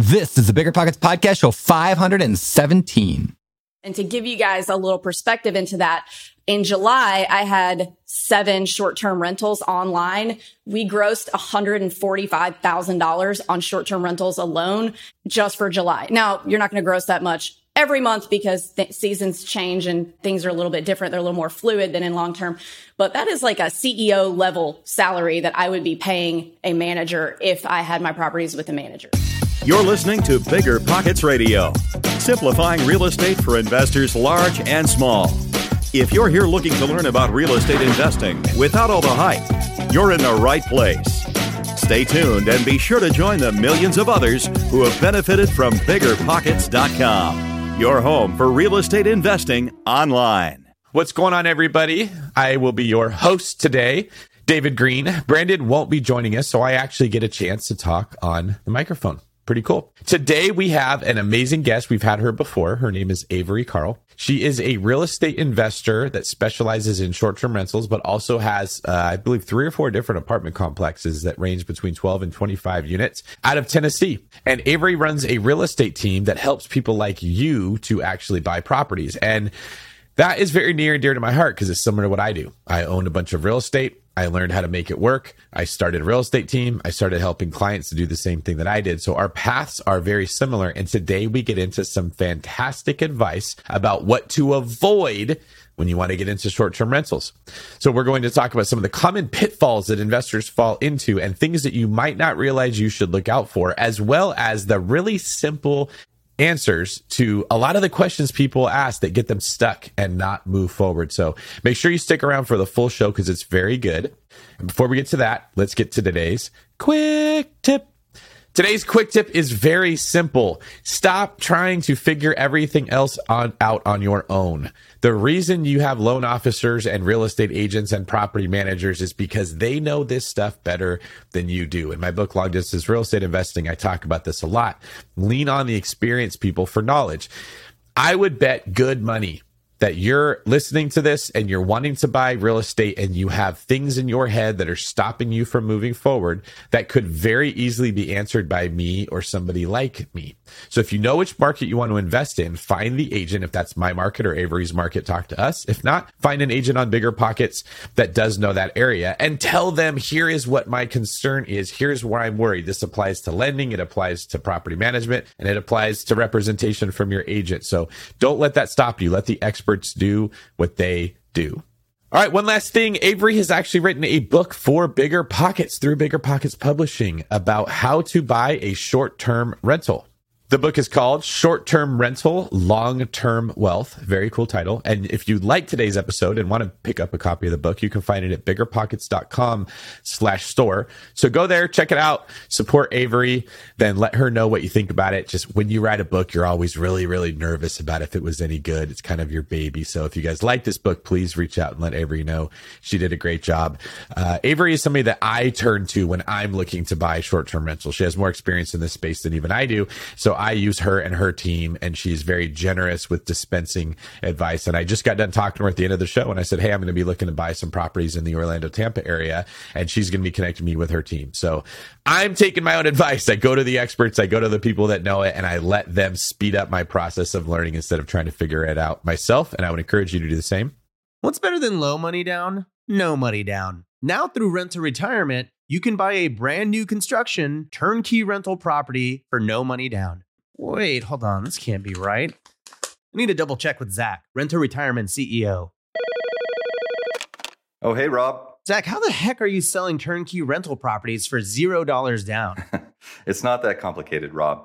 This is the Bigger Pockets Podcast, show 517. And to give you guys a little perspective into that, in July, I had seven short term rentals online. We grossed $145,000 on short term rentals alone just for July. Now, you're not going to gross that much every month because th- seasons change and things are a little bit different. They're a little more fluid than in long term. But that is like a CEO level salary that I would be paying a manager if I had my properties with a manager. You're listening to Bigger Pockets Radio, simplifying real estate for investors large and small. If you're here looking to learn about real estate investing without all the hype, you're in the right place. Stay tuned and be sure to join the millions of others who have benefited from biggerpockets.com, your home for real estate investing online. What's going on, everybody? I will be your host today, David Greene. Brandon won't be joining us, so I actually get a chance to talk on the microphone. Pretty cool. Today we have an amazing guest. We've had her before. Her name is Avery Carl. She is a real estate investor that specializes in short term rentals, but also has, uh, I believe, three or four different apartment complexes that range between 12 and 25 units out of Tennessee. And Avery runs a real estate team that helps people like you to actually buy properties. And that is very near and dear to my heart because it's similar to what I do. I own a bunch of real estate. I learned how to make it work. I started a real estate team. I started helping clients to do the same thing that I did. So our paths are very similar. And today we get into some fantastic advice about what to avoid when you want to get into short term rentals. So we're going to talk about some of the common pitfalls that investors fall into and things that you might not realize you should look out for, as well as the really simple answers to a lot of the questions people ask that get them stuck and not move forward. So make sure you stick around for the full show because it's very good. And before we get to that, let's get to today's quick tip. Today's quick tip is very simple. Stop trying to figure everything else on, out on your own. The reason you have loan officers and real estate agents and property managers is because they know this stuff better than you do. In my book, Long Distance Real Estate Investing, I talk about this a lot. Lean on the experienced people for knowledge. I would bet good money that you're listening to this and you're wanting to buy real estate and you have things in your head that are stopping you from moving forward that could very easily be answered by me or somebody like me. So if you know which market you want to invest in, find the agent. If that's my market or Avery's market, talk to us. If not, find an agent on bigger pockets that does know that area and tell them, here is what my concern is. Here's where I'm worried. This applies to lending. It applies to property management and it applies to representation from your agent. So don't let that stop you. Let the experts do what they do. All right, one last thing. Avery has actually written a book for Bigger Pockets through Bigger Pockets Publishing about how to buy a short term rental. The book is called Short Term Rental, Long Term Wealth. Very cool title. And if you like today's episode and want to pick up a copy of the book, you can find it at biggerpockets.com slash store. So go there, check it out, support Avery, then let her know what you think about it. Just when you write a book, you're always really, really nervous about if it was any good. It's kind of your baby. So if you guys like this book, please reach out and let Avery know. She did a great job. Uh, Avery is somebody that I turn to when I'm looking to buy short term rental. She has more experience in this space than even I do. So I use her and her team, and she's very generous with dispensing advice. And I just got done talking to her at the end of the show, and I said, Hey, I'm going to be looking to buy some properties in the Orlando, Tampa area, and she's going to be connecting me with her team. So I'm taking my own advice. I go to the experts, I go to the people that know it, and I let them speed up my process of learning instead of trying to figure it out myself. And I would encourage you to do the same. What's better than low money down? No money down. Now through Rent to Retirement, you can buy a brand new construction turnkey rental property for no money down. Wait, hold on. This can't be right. I need to double check with Zach, Rent to Retirement CEO. Oh, hey, Rob. Zach, how the heck are you selling turnkey rental properties for $0 down? it's not that complicated, Rob.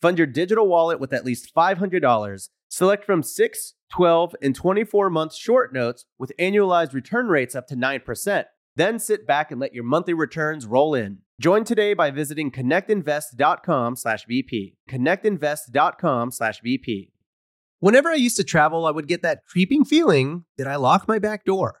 Fund your digital wallet with at least $500. Select from 6, 12, and 24 month short notes with annualized return rates up to 9%. Then sit back and let your monthly returns roll in. Join today by visiting connectinvest.com/bp. connectinvest.com/vp. Whenever I used to travel, I would get that creeping feeling that I locked my back door.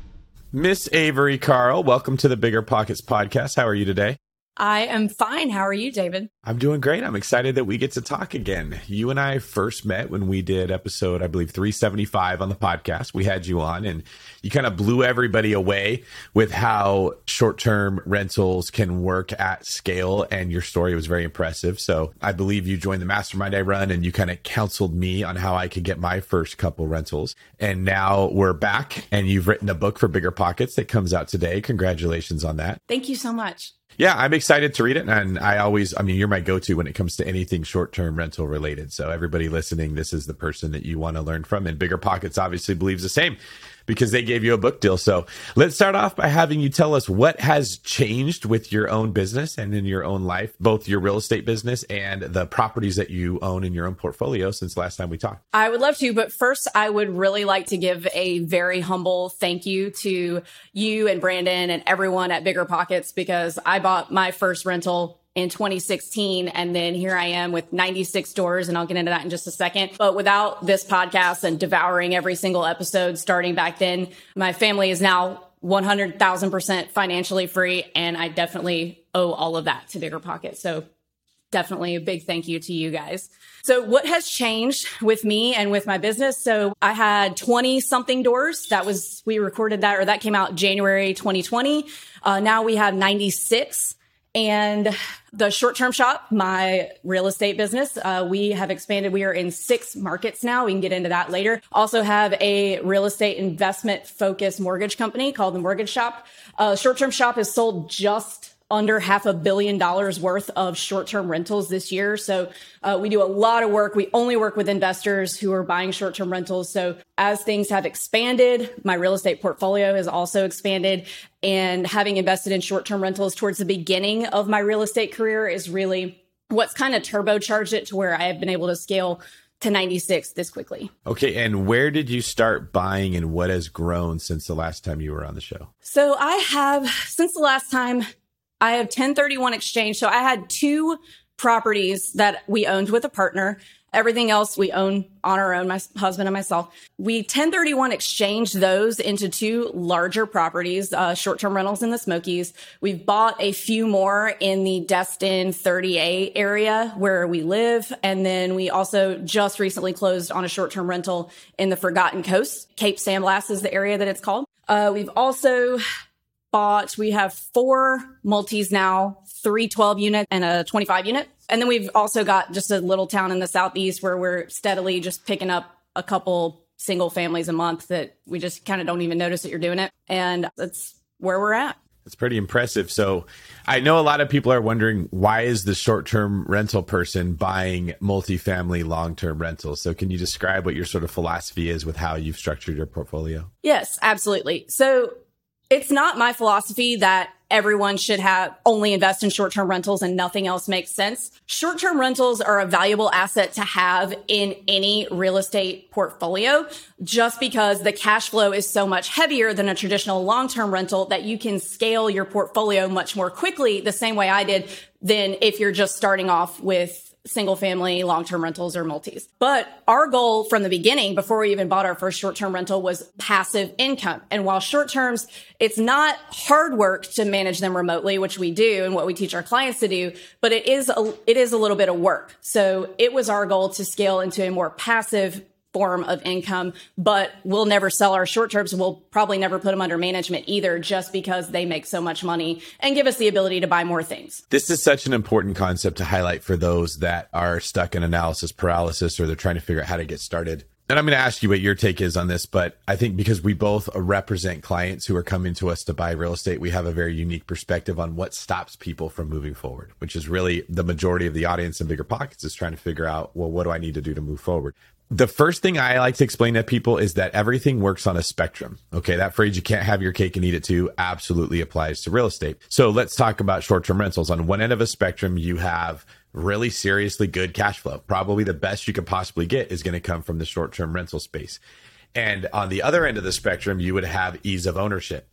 Miss Avery Carl, welcome to the Bigger Pockets podcast. How are you today? I am fine. How are you, David? I'm doing great. I'm excited that we get to talk again. You and I first met when we did episode, I believe, 375 on the podcast. We had you on and you kind of blew everybody away with how short term rentals can work at scale. And your story was very impressive. So I believe you joined the mastermind I run and you kind of counseled me on how I could get my first couple rentals. And now we're back and you've written a book for Bigger Pockets that comes out today. Congratulations on that. Thank you so much. Yeah, I'm excited to read it. And I always, I mean, you're my go to when it comes to anything short term rental related. So, everybody listening, this is the person that you want to learn from. And Bigger Pockets obviously believes the same because they gave you a book deal. So let's start off by having you tell us what has changed with your own business and in your own life, both your real estate business and the properties that you own in your own portfolio since last time we talked. I would love to, but first, I would really like to give a very humble thank you to you and Brandon and everyone at Bigger Pockets because I bought my first rental in 2016. And then here I am with 96 doors, and I'll get into that in just a second. But without this podcast and devouring every single episode starting back then, my family is now 100,000% financially free. And I definitely owe all of that to Bigger Pockets. So definitely a big thank you to you guys. So what has changed with me and with my business? So I had 20 something doors. That was, we recorded that or that came out January 2020. Uh, now we have 96. And the short term shop, my real estate business, uh, we have expanded. We are in six markets now. We can get into that later. Also have a real estate investment focused mortgage company called the Mortgage Shop. Uh, short term shop is sold just under half a billion dollars worth of short-term rentals this year. So uh, we do a lot of work. We only work with investors who are buying short-term rentals. So as things have expanded, my real estate portfolio has also expanded. And having invested in short-term rentals towards the beginning of my real estate career is really what's kind of turbocharged it to where I have been able to scale to 96 this quickly. Okay. And where did you start buying and what has grown since the last time you were on the show? So I have, since the last time I have 1031 exchange. So I had two properties that we owned with a partner. Everything else we own on our own, my husband and myself. We 1031 exchanged those into two larger properties, uh, short-term rentals in the Smokies. We've bought a few more in the Destin 30A area where we live. And then we also just recently closed on a short-term rental in the Forgotten Coast. Cape San Blas is the area that it's called. Uh, we've also bought, we have four multis now, three 12 unit and a 25 unit. And then we've also got just a little town in the southeast where we're steadily just picking up a couple single families a month that we just kind of don't even notice that you're doing it. And that's where we're at. It's pretty impressive. So I know a lot of people are wondering why is the short-term rental person buying multifamily long-term rentals? So can you describe what your sort of philosophy is with how you've structured your portfolio? Yes, absolutely. So it's not my philosophy that everyone should have only invest in short-term rentals and nothing else makes sense. Short-term rentals are a valuable asset to have in any real estate portfolio just because the cash flow is so much heavier than a traditional long-term rental that you can scale your portfolio much more quickly the same way I did than if you're just starting off with single family, long term rentals or multis. But our goal from the beginning, before we even bought our first short term rental, was passive income. And while short terms, it's not hard work to manage them remotely, which we do and what we teach our clients to do, but it is a, it is a little bit of work. So it was our goal to scale into a more passive form of income, but we'll never sell our short terms. We'll probably never put them under management either, just because they make so much money and give us the ability to buy more things. This is such an important concept to highlight for those that are stuck in analysis paralysis or they're trying to figure out how to get started. And I'm going to ask you what your take is on this, but I think because we both represent clients who are coming to us to buy real estate, we have a very unique perspective on what stops people from moving forward, which is really the majority of the audience in Bigger Pockets is trying to figure out, well, what do I need to do to move forward? the first thing I like to explain to people is that everything works on a spectrum. Okay. That phrase, you can't have your cake and eat it too, absolutely applies to real estate. So let's talk about short term rentals. On one end of a spectrum, you have really seriously good cash flow. Probably the best you could possibly get is going to come from the short term rental space. And on the other end of the spectrum, you would have ease of ownership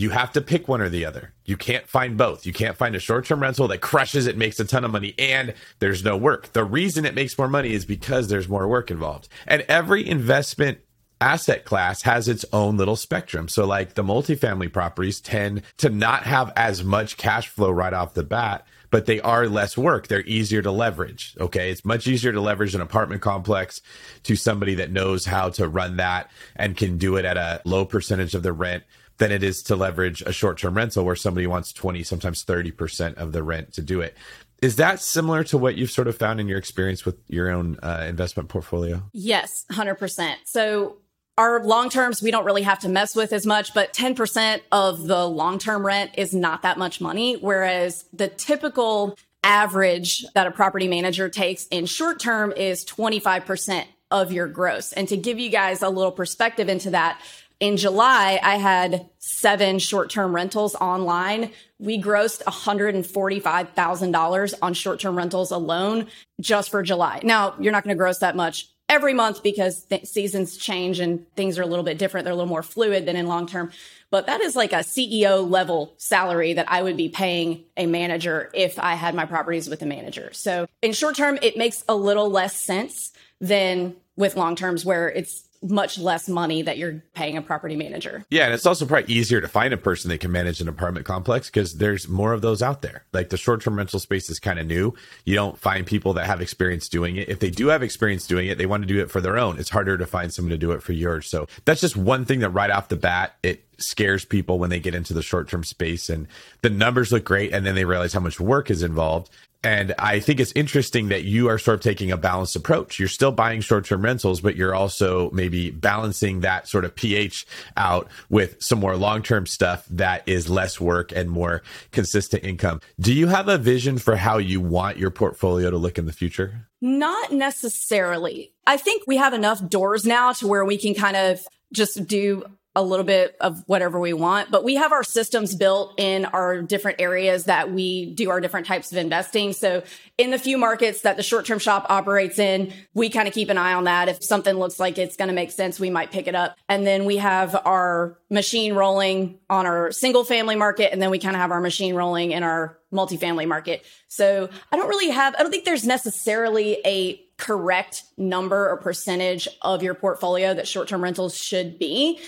you have to pick one or the other. You can't find both. You can't find a short term rental that crushes it, makes a ton of money, and there's no work. The reason it makes more money is because there's more work involved. And every investment asset class has its own little spectrum. So, like the multifamily properties tend to not have as much cash flow right off the bat, but they are less work. They're easier to leverage. Okay. It's much easier to leverage an apartment complex to somebody that knows how to run that and can do it at a low percentage of the rent than it is to leverage a short term rental where somebody wants 20, sometimes 30% of the rent to do it. Is that similar to what you've sort of found in your experience with your own uh, investment portfolio? Yes, 100%. So our long terms, we don't really have to mess with as much, but 10% of the long term rent is not that much money. Whereas the typical average that a property manager takes in short term is 25% of your gross. And to give you guys a little perspective into that, in July, I had seven short term rentals online. We grossed $145,000 on short term rentals alone just for July. Now, you're not going to gross that much every month because th- seasons change and things are a little bit different. They're a little more fluid than in long term. But that is like a CEO level salary that I would be paying a manager if I had my properties with a manager. So in short term, it makes a little less sense than with long terms where it's much less money that you're paying a property manager. Yeah, and it's also probably easier to find a person that can manage an apartment complex because there's more of those out there. Like the short-term rental space is kind of new. You don't find people that have experience doing it. If they do have experience doing it, they want to do it for their own. It's harder to find someone to do it for yours. So that's just one thing that right off the bat it scares people when they get into the short-term space and the numbers look great and then they realize how much work is involved and I think it's interesting that you are sort of taking a balanced approach. You're still buying short term rentals, but you're also maybe balancing that sort of pH out with some more long term stuff that is less work and more consistent income. Do you have a vision for how you want your portfolio to look in the future? Not necessarily. I think we have enough doors now to where we can kind of just do a little bit of whatever we want, but we have our systems built in our different areas that we do our different types of investing. So in the few markets that the short term shop operates in, we kind of keep an eye on that. If something looks like it's going to make sense, we might pick it up. And then we have our machine rolling on our single family market. And then we kind of have our machine rolling in our multifamily market. So I don't really have, I don't think there's necessarily a correct number or percentage of your portfolio that short term rentals should be.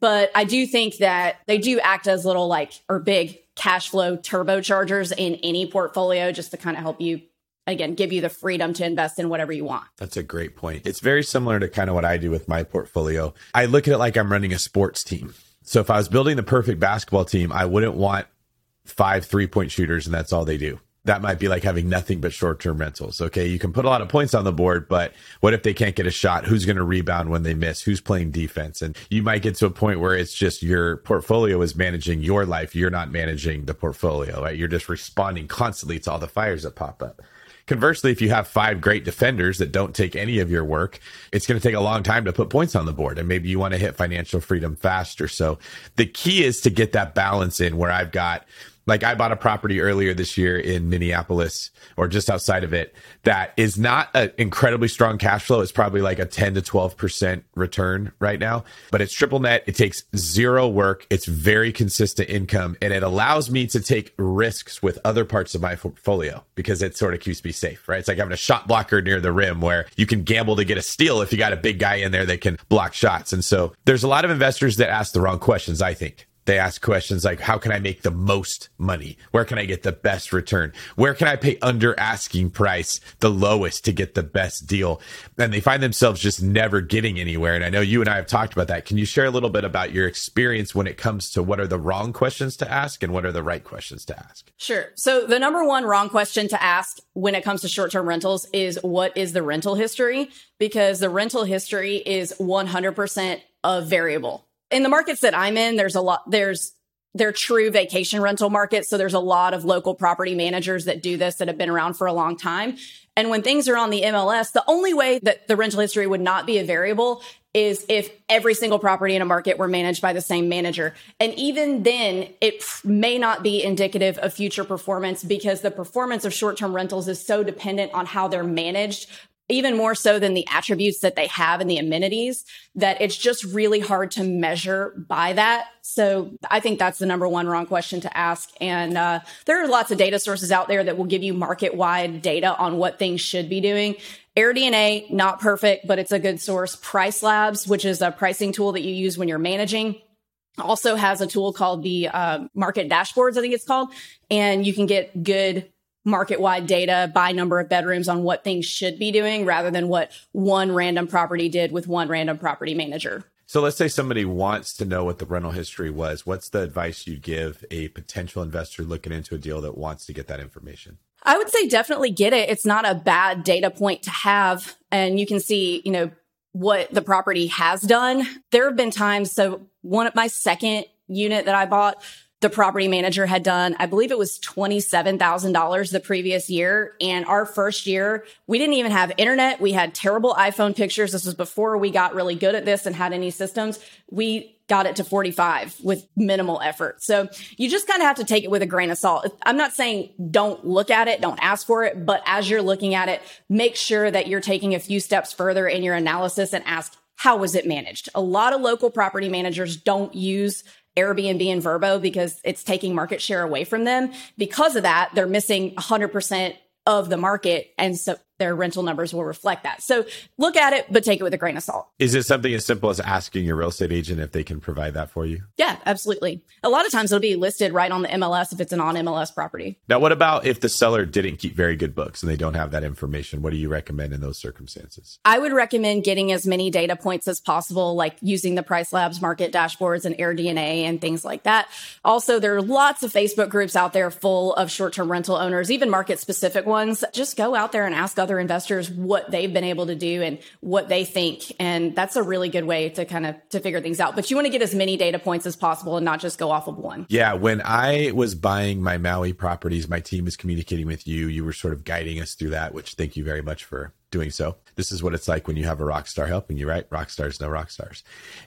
But I do think that they do act as little like or big cash flow turbochargers in any portfolio just to kind of help you again give you the freedom to invest in whatever you want. That's a great point. It's very similar to kind of what I do with my portfolio. I look at it like I'm running a sports team. So if I was building the perfect basketball team, I wouldn't want five three point shooters and that's all they do. That might be like having nothing but short term rentals. Okay. You can put a lot of points on the board, but what if they can't get a shot? Who's going to rebound when they miss? Who's playing defense? And you might get to a point where it's just your portfolio is managing your life. You're not managing the portfolio, right? You're just responding constantly to all the fires that pop up. Conversely, if you have five great defenders that don't take any of your work, it's going to take a long time to put points on the board. And maybe you want to hit financial freedom faster. So the key is to get that balance in where I've got like I bought a property earlier this year in Minneapolis or just outside of it that is not an incredibly strong cash flow. It's probably like a 10 to 12% return right now, but it's triple net. It takes zero work. It's very consistent income and it allows me to take risks with other parts of my portfolio because it sort of keeps me safe, right? It's like having a shot blocker near the rim where you can gamble to get a steal if you got a big guy in there that can block shots. And so there's a lot of investors that ask the wrong questions, I think they ask questions like how can i make the most money? Where can i get the best return? Where can i pay under asking price the lowest to get the best deal? And they find themselves just never getting anywhere. And i know you and i have talked about that. Can you share a little bit about your experience when it comes to what are the wrong questions to ask and what are the right questions to ask? Sure. So the number one wrong question to ask when it comes to short-term rentals is what is the rental history? Because the rental history is 100% a variable in the markets that I'm in, there's a lot, there's, they're true vacation rental markets. So there's a lot of local property managers that do this that have been around for a long time. And when things are on the MLS, the only way that the rental history would not be a variable is if every single property in a market were managed by the same manager. And even then, it may not be indicative of future performance because the performance of short term rentals is so dependent on how they're managed even more so than the attributes that they have and the amenities that it's just really hard to measure by that. So i think that's the number one wrong question to ask. And uh, there are lots of data sources out there that will give you market wide data on what things should be doing. Airdna not perfect but it's a good source. Price labs which is a pricing tool that you use when you're managing also has a tool called the uh, market dashboards i think it's called. And you can get good market wide data by number of bedrooms on what things should be doing rather than what one random property did with one random property manager. So let's say somebody wants to know what the rental history was. What's the advice you'd give a potential investor looking into a deal that wants to get that information? I would say definitely get it. It's not a bad data point to have. And you can see, you know, what the property has done. There have been times. So one of my second unit that I bought, the property manager had done, I believe it was $27,000 the previous year. And our first year, we didn't even have internet. We had terrible iPhone pictures. This was before we got really good at this and had any systems. We got it to 45 with minimal effort. So you just kind of have to take it with a grain of salt. I'm not saying don't look at it, don't ask for it, but as you're looking at it, make sure that you're taking a few steps further in your analysis and ask, how was it managed? A lot of local property managers don't use Airbnb and Vrbo because it's taking market share away from them. Because of that, they're missing 100% of the market. And so their rental numbers will reflect that. So look at it, but take it with a grain of salt. Is it something as simple as asking your real estate agent if they can provide that for you? Yeah, absolutely. A lot of times it'll be listed right on the MLS if it's an on MLS property. Now, what about if the seller didn't keep very good books and they don't have that information? What do you recommend in those circumstances? I would recommend getting as many data points as possible, like using the Price Labs market dashboards and AirDNA and things like that. Also, there are lots of Facebook groups out there full of short term rental owners, even market specific ones. Just go out there and ask other other investors what they've been able to do and what they think. And that's a really good way to kind of to figure things out. But you want to get as many data points as possible and not just go off of one. Yeah. When I was buying my Maui properties, my team was communicating with you. You were sort of guiding us through that, which thank you very much for doing so. This is what it's like when you have a rock star helping you, right? Rock stars, no rock stars.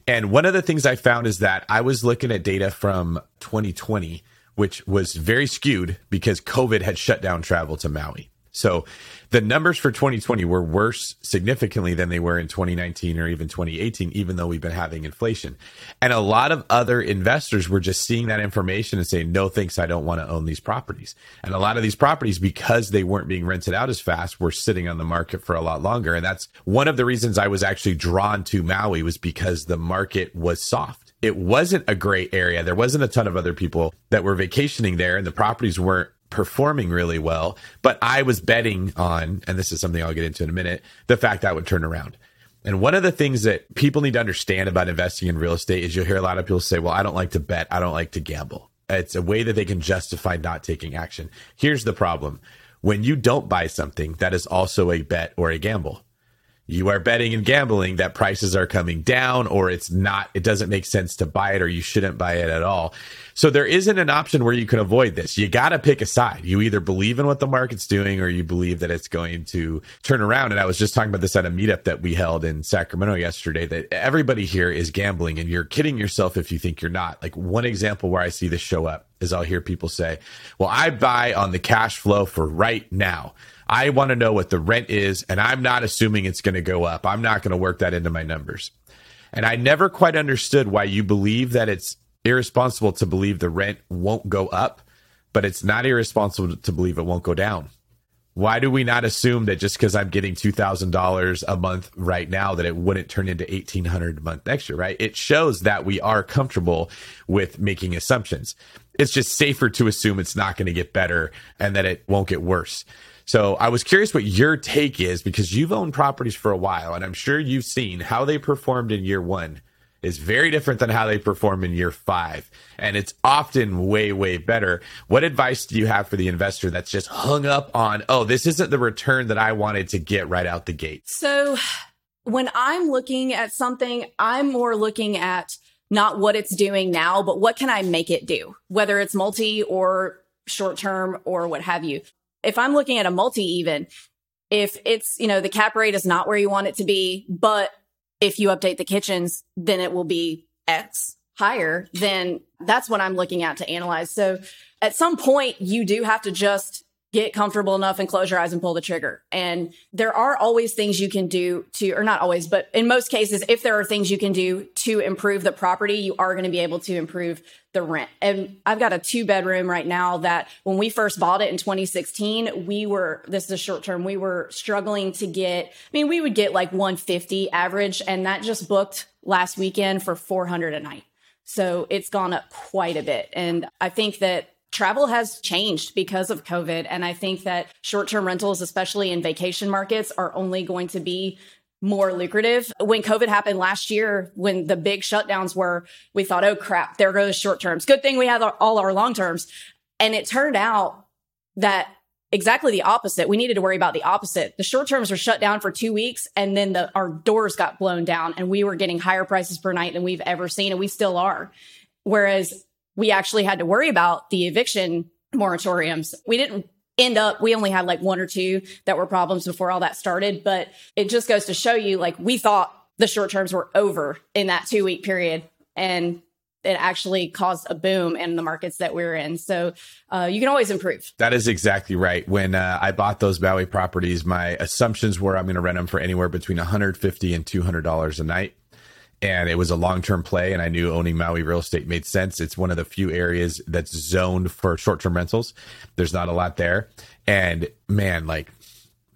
And one of the things I found is that I was looking at data from 2020, which was very skewed because COVID had shut down travel to Maui. So the numbers for 2020 were worse significantly than they were in 2019 or even 2018, even though we've been having inflation. And a lot of other investors were just seeing that information and saying, no, thanks, I don't want to own these properties. And a lot of these properties, because they weren't being rented out as fast, were sitting on the market for a lot longer. And that's one of the reasons I was actually drawn to Maui was because the market was soft. It wasn't a great area. There wasn't a ton of other people that were vacationing there and the properties weren't performing really well. But I was betting on, and this is something I'll get into in a minute, the fact that would turn around. And one of the things that people need to understand about investing in real estate is you'll hear a lot of people say, well, I don't like to bet. I don't like to gamble. It's a way that they can justify not taking action. Here's the problem. When you don't buy something, that is also a bet or a gamble you are betting and gambling that prices are coming down or it's not, it doesn't make sense to buy it or you shouldn't buy it at all. So there isn't an option where you can avoid this. You got to pick a side. You either believe in what the market's doing or you believe that it's going to turn around. And I was just talking about this at a meetup that we held in Sacramento yesterday that everybody here is gambling and you're kidding yourself if you think you're not. Like one example where I see this show up is I'll hear people say, well, I buy on the cash flow for right now. I want to know what the rent is, and I'm not assuming it's going to go up. I'm not going to work that into my numbers. And I never quite understood why you believe that it's irresponsible to believe the rent won't go up, but it's not irresponsible to believe it won't go down. Why do we not assume that just because I'm getting $2,000 a month right now, that it wouldn't turn into 1800 a month next year, right? It shows that we are comfortable with making assumptions. It's just safer to assume it's not going to get better and that it won't get worse. So I was curious what your take is because you've owned properties for a while and I'm sure you've seen how they performed in year one is very different than how they perform in year five. And it's often way, way better. What advice do you have for the investor that's just hung up on, oh, this isn't the return that I wanted to get right out the gate? So when I'm looking at something, I'm more looking at not what it's doing now, but what can I make it do, whether it's multi or short term or what have you if I'm looking at a multi even, if it's, you know, the cap rate is not where you want it to be, but if you update the kitchens, then it will be X higher, then that's what I'm looking at to analyze. So at some point, you do have to just get comfortable enough and close your eyes and pull the trigger. And there are always things you can do to, or not always, but in most cases, if there are things you can do to improve the property, you are going to be able to improve the rent. And I've got a two bedroom right now that when we first bought it in 2016, we were, this is a short term, we were struggling to get, I mean, we would get like 150 average and that just booked last weekend for 400 a night. So it's gone up quite a bit. And I think that travel has changed because of COVID. And I think that short term rentals, especially in vacation markets, are only going to be more lucrative. When COVID happened last year, when the big shutdowns were, we thought, oh crap, there goes short terms. Good thing we had all our long terms. And it turned out that exactly the opposite. We needed to worry about the opposite. The short terms were shut down for two weeks and then the, our doors got blown down and we were getting higher prices per night than we've ever seen. And we still are. Whereas we actually had to worry about the eviction moratoriums. We didn't end up, we only had like one or two that were problems before all that started, but it just goes to show you like we thought the short terms were over in that two week period. And it actually caused a boom in the markets that we are in. So uh, you can always improve. That is exactly right. When uh, I bought those Maui properties, my assumptions were I'm going to rent them for anywhere between 150 and 200 dollars a night and it was a long term play. And I knew owning Maui real estate made sense. It's one of the few areas that's zoned for short term rentals. There's not a lot there. And man, like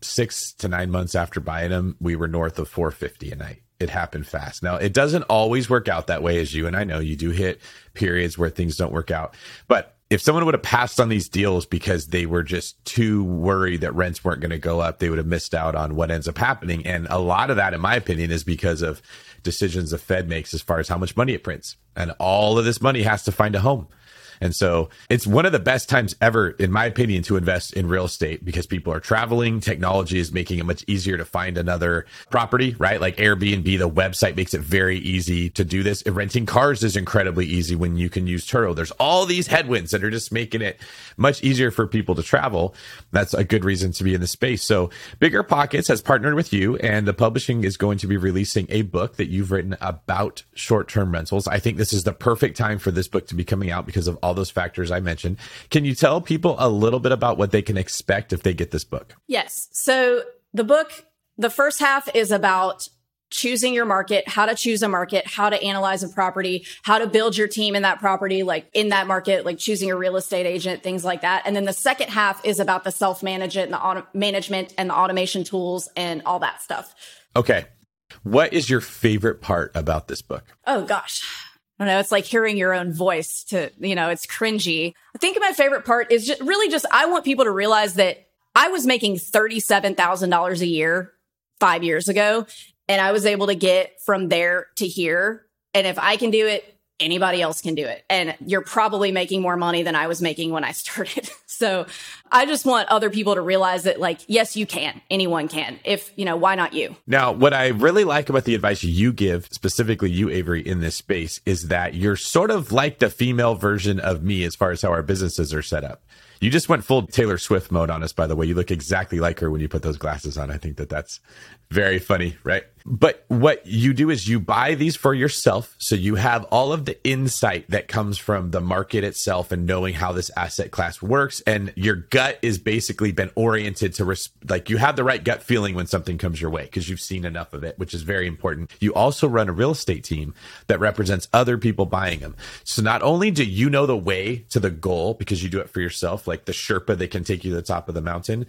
six to nine months after buying them, we were north of 450 a night. It happened fast. Now, it doesn't always work out that way, as you and I know. You do hit periods where things don't work out. But if someone would have passed on these deals because they were just too worried that rents weren't going to go up, they would have missed out on what ends up happening. And a lot of that, in my opinion, is because of decisions the Fed makes as far as how much money it prints. And all of this money has to find a home. And so it's one of the best times ever, in my opinion, to invest in real estate because people are traveling. Technology is making it much easier to find another property, right? Like Airbnb, the website makes it very easy to do this. Renting cars is incredibly easy when you can use Turo. There's all these headwinds that are just making it much easier for people to travel. That's a good reason to be in the space. So Bigger Pockets has partnered with you and the publishing is going to be releasing a book that you've written about short-term rentals. I think this is the perfect time for this book to be coming out because of all those factors I mentioned. Can you tell people a little bit about what they can expect if they get this book? Yes. So the book, the first half is about choosing your market, how to choose a market, how to analyze a property, how to build your team in that property, like in that market, like choosing a real estate agent, things like that. And then the second half is about the self management and the auto- management and the automation tools and all that stuff. Okay. What is your favorite part about this book? Oh gosh. I don't know. It's like hearing your own voice to, you know, it's cringy. I think my favorite part is just really just, I want people to realize that I was making $37,000 a year five years ago. And I was able to get from there to here. And if I can do it, anybody else can do it. And you're probably making more money than I was making when I started. so I just want other people to realize that, like, yes, you can. Anyone can. If, you know, why not you? Now, what I really like about the advice you give, specifically you, Avery, in this space, is that you're sort of like the female version of me as far as how our businesses are set up. You just went full Taylor Swift mode on us, by the way. You look exactly like her when you put those glasses on. I think that that's very funny, right? But what you do is you buy these for yourself. So you have all of the insight that comes from the market itself and knowing how this asset class works. And your gut is basically been oriented to res- like you have the right gut feeling when something comes your way because you've seen enough of it, which is very important. You also run a real estate team that represents other people buying them. So not only do you know the way to the goal because you do it for yourself, like the Sherpa that can take you to the top of the mountain,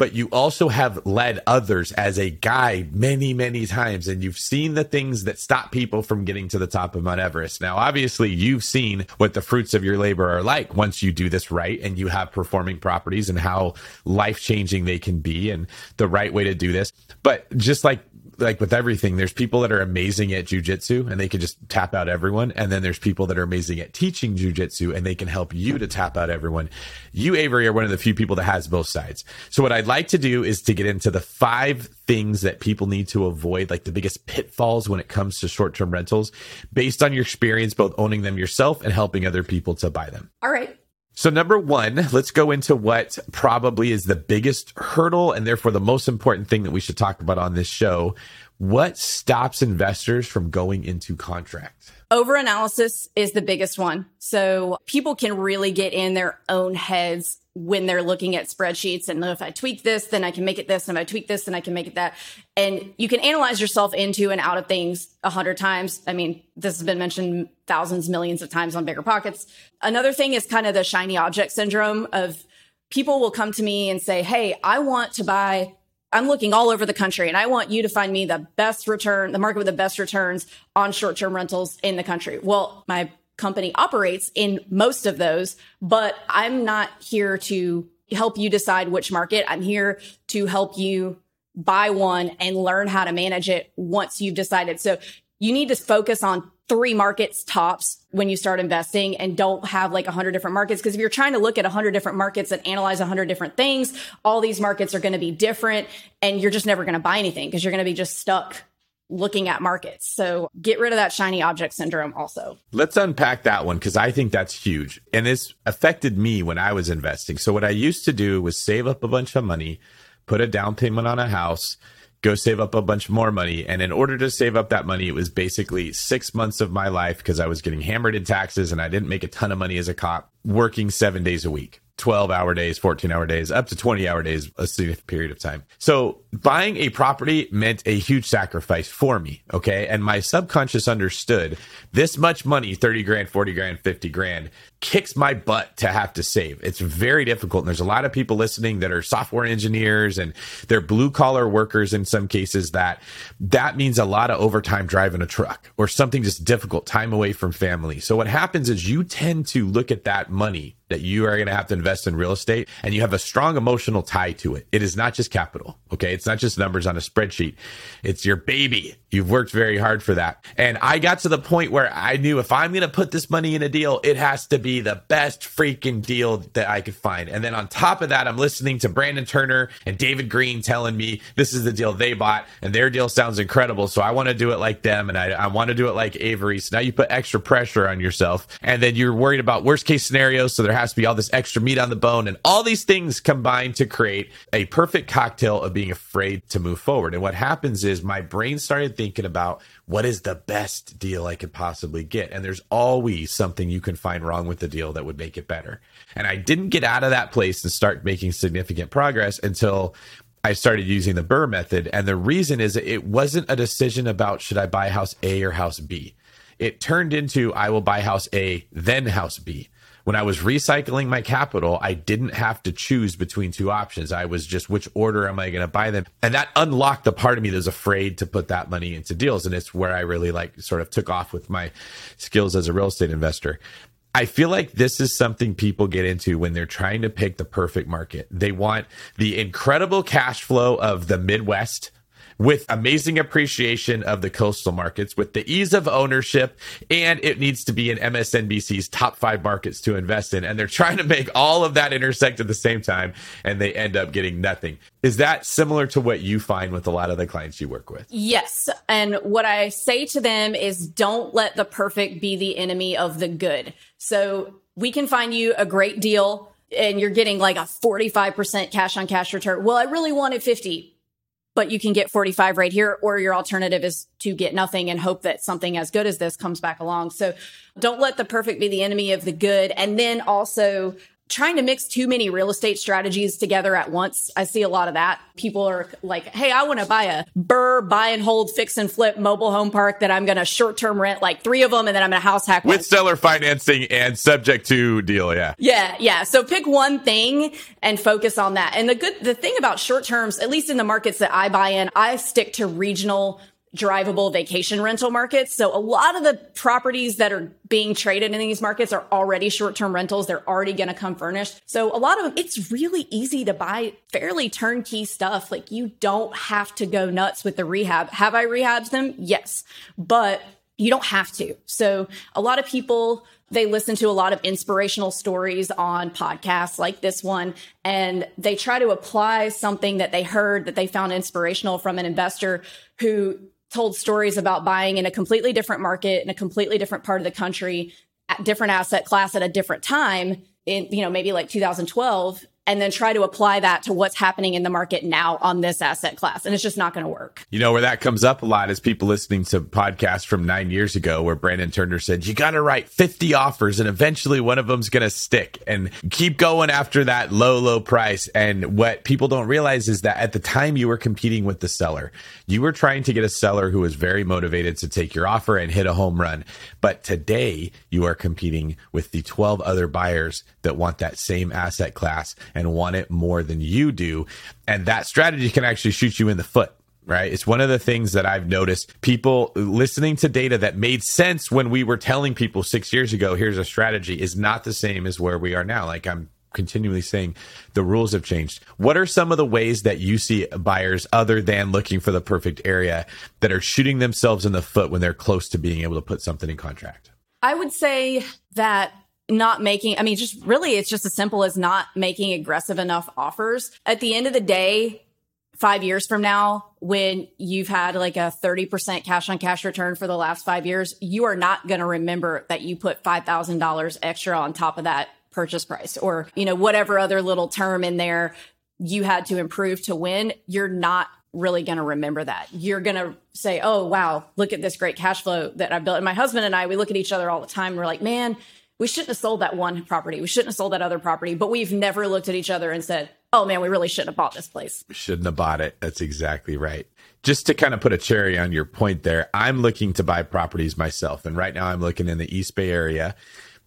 but you also have led others as a guide many, many times. And you've seen the things that stop people from getting to the top of Mount Everest. Now, obviously, you've seen what the fruits of your labor are like once you do this right and you have performing properties and how life changing they can be and the right way to do this. But just like like with everything, there's people that are amazing at jujitsu and they can just tap out everyone. And then there's people that are amazing at teaching jujitsu and they can help you to tap out everyone. You, Avery, are one of the few people that has both sides. So what I'd like to do is to get into the five things that people need to avoid, like the biggest pitfalls when it comes to short term rentals based on your experience, both owning them yourself and helping other people to buy them. All right. So, number one, let's go into what probably is the biggest hurdle and therefore the most important thing that we should talk about on this show. What stops investors from going into contract? Overanalysis is the biggest one. So people can really get in their own heads when they're looking at spreadsheets and oh, if I tweak this, then I can make it this. And if I tweak this, then I can make it that. And you can analyze yourself into and out of things a hundred times. I mean, this has been mentioned thousands, millions of times on bigger pockets. Another thing is kind of the shiny object syndrome of people will come to me and say, Hey, I want to buy I'm looking all over the country and I want you to find me the best return, the market with the best returns on short term rentals in the country. Well, my company operates in most of those, but I'm not here to help you decide which market. I'm here to help you buy one and learn how to manage it once you've decided. So you need to focus on three markets tops when you start investing and don't have like a hundred different markets. Cause if you're trying to look at a hundred different markets and analyze a hundred different things, all these markets are going to be different and you're just never going to buy anything because you're going to be just stuck looking at markets. So get rid of that shiny object syndrome also. Let's unpack that one because I think that's huge. And this affected me when I was investing. So what I used to do was save up a bunch of money, put a down payment on a house, go save up a bunch more money. And in order to save up that money, it was basically six months of my life because I was getting hammered in taxes and I didn't make a ton of money as a cop working seven days a week. 12 hour days, 14 hour days, up to 20 hour days, a significant period of time. So buying a property meant a huge sacrifice for me. Okay. And my subconscious understood this much money, 30 grand, 40 grand, 50 grand kicks my butt to have to save. It's very difficult. And there's a lot of people listening that are software engineers and they're blue collar workers in some cases that that means a lot of overtime driving a truck or something just difficult, time away from family. So what happens is you tend to look at that money that you are going to have to invest in real estate and you have a strong emotional tie to it. It is not just capital. Okay. It's not just numbers on a spreadsheet. It's your baby. You've worked very hard for that. And I got to the point where I knew if I'm going to put this money in a deal, it has to be the best freaking deal that I could find. And then on top of that, I'm listening to Brandon Turner and David Greene telling me this is the deal they bought and their deal sounds incredible. So I want to do it like them and I, I want to do it like Avery. So now you put extra pressure on yourself and then you're worried about worst case scenarios. So there has to be all this extra meat on the bone and all these things combine to create a perfect cocktail of being afraid to move forward. And what happens is my brain started thinking about what is the best deal I could possibly get. And there's always something you can find wrong with the deal that would make it better. And I didn't get out of that place and start making significant progress until I started using the BRRRR method. And the reason is it wasn't a decision about should I buy house A or house B. It turned into I will buy house A, then house B when I was recycling my capital, I didn't have to choose between two options. I was just which order am I going to buy them? And that unlocked the part of me that was afraid to put that money into deals. And it's where I really like sort of took off with my skills as a real estate investor. I feel like this is something people get into when they're trying to pick the perfect market. They want the incredible cash flow of the Midwest with amazing appreciation of the coastal markets, with the ease of ownership, and it needs to be in MSNBC's top five markets to invest in. And they're trying to make all of that intersect at the same time, and they end up getting nothing. Is that similar to what you find with a lot of the clients you work with? Yes. And what I say to them is don't let the perfect be the enemy of the good. So we can find you a great deal and you're getting like a 45% cash on cash return. Well, I really wanted 50, but you can get 45 right here. Or your alternative is to get nothing and hope that something as good as this comes back along. So don't let the perfect be the enemy of the good. And then also trying to mix too many real estate strategies together at once. I see a lot of that. People are like, Hey, I want to buy a BRRRR, buy and hold fix and flip mobile home park that I'm going to short term rent like three of them. And then I'm going to house hack with one. seller financing and subject to deal. Yeah. Yeah, yeah. So pick one thing and focus on that. And the good, the thing about short terms, at least in the markets that I buy in, I stick to regional drivable vacation rental markets. So a lot of the properties that are being traded in these markets are already short-term rentals. They're already going to come furnished. So a lot of them, it's really easy to buy fairly turnkey stuff. Like you don't have to go nuts with the rehab. Have I rehabbed them? Yes, but you don't have to. So a lot of people, they listen to a lot of inspirational stories on podcasts like this one, and they try to apply something that they heard that they found inspirational from an investor who told stories about buying in a completely different market in a completely different part of the country at different asset class at a different time in you know maybe like 2012 and then try to apply that to what's happening in the market now on this asset class. And it's just not going to work. You know, where that comes up a lot is people listening to podcasts from nine years ago where Brandon Turner said, you got to write 50 offers and eventually one of them's going to stick and keep going after that low, low price. And what people don't realize is that at the time you were competing with the seller, you were trying to get a seller who was very motivated to take your offer and hit a home run. But today you are competing with the 12 other buyers that want that same asset class want it more than you do. And that strategy can actually shoot you in the foot right? It's one of the things that I've noticed people listening to data that made sense when we were telling people six years ago, here's a strategy is not the same as where we are now. Like I'm continually saying the rules have changed. What are some of the ways that you see buyers other than looking for the perfect area that are shooting themselves in the foot when they're close to being able to put something in contract? I would say that not making, I mean, just really, it's just as simple as not making aggressive enough offers. At the end of the day, five years from now, when you've had like a 30% cash on cash return for the last five years, you are not going to remember that you put $5,000 extra on top of that purchase price or, you know, whatever other little term in there you had to improve to win. You're not really going to remember that. You're going to say, Oh, wow, look at this great cash flow that I built. And my husband and I, we look at each other all the time. And we're like, man, we shouldn't have sold that one property. We shouldn't have sold that other property, but we've never looked at each other and said, oh man, we really shouldn't have bought this place. We shouldn't have bought it. That's exactly right. Just to kind of put a cherry on your point there, I'm looking to buy properties myself. And right now I'm looking in the East Bay area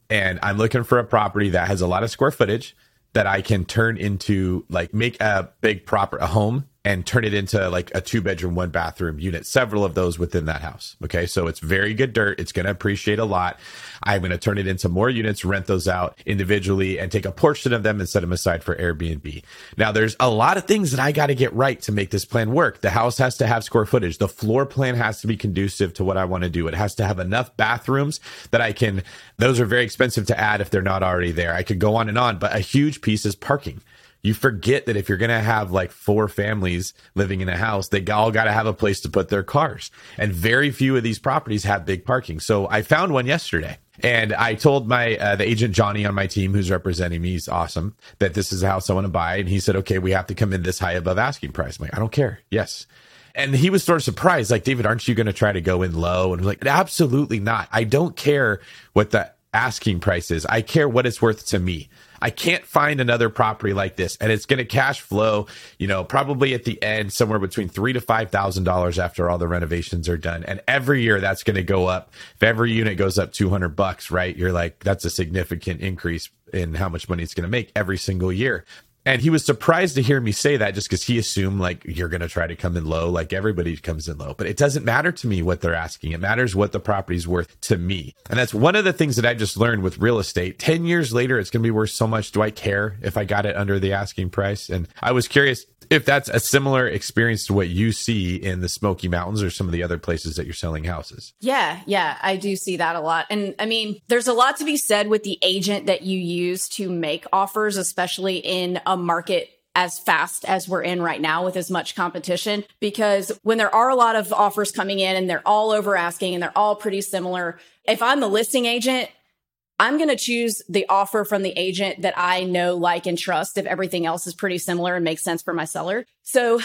and I'm looking for a property that has a lot of square footage that I can turn into like make a big proper a home and turn it into like a two bedroom, one bathroom unit, several of those within that house. Okay. So it's very good dirt. It's going to appreciate a lot. I'm going to turn it into more units, rent those out individually and take a portion of them and set them aside for Airbnb. Now there's a lot of things that I got to get right to make this plan work. The house has to have square footage. The floor plan has to be conducive to what I want to do. It has to have enough bathrooms that I can, those are very expensive to add if they're not already there. I could go on and on, but a huge piece is parking you forget that if you're going to have like four families living in a house, they all got to have a place to put their cars. And very few of these properties have big parking. So I found one yesterday. And I told my uh, the agent Johnny on my team, who's representing me, he's awesome, that this is the house I want to buy. And he said, "Okay, we have to come in this high above asking price." I'm like, "I don't care." Yes, and he was sort of surprised, like, "David, aren't you going to try to go in low?" And I'm like, "Absolutely not. I don't care what the asking price is. I care what it's worth to me." I can't find another property like this, and it's going to cash flow. You know, probably at the end somewhere between three to five thousand dollars after all the renovations are done, and every year that's going to go up. If every unit goes up two hundred bucks, right? You're like, that's a significant increase in how much money it's going to make every single year. And he was surprised to hear me say that just because he assumed like you're going to try to come in low, like everybody comes in low. But it doesn't matter to me what they're asking. It matters what the property's worth to me. And that's one of the things that I just learned with real estate. 10 years later, it's going to be worth so much. Do I care if I got it under the asking price? And I was curious if that's a similar experience to what you see in the Smoky Mountains or some of the other places that you're selling houses. Yeah, yeah, I do see that a lot. And I mean, there's a lot to be said with the agent that you use to make offers, especially in a market as fast as we're in right now with as much competition. Because when there are a lot of offers coming in and they're all over asking and they're all pretty similar, if I'm the listing agent, I'm going to choose the offer from the agent that I know, like, and trust if everything else is pretty similar and makes sense for my seller. So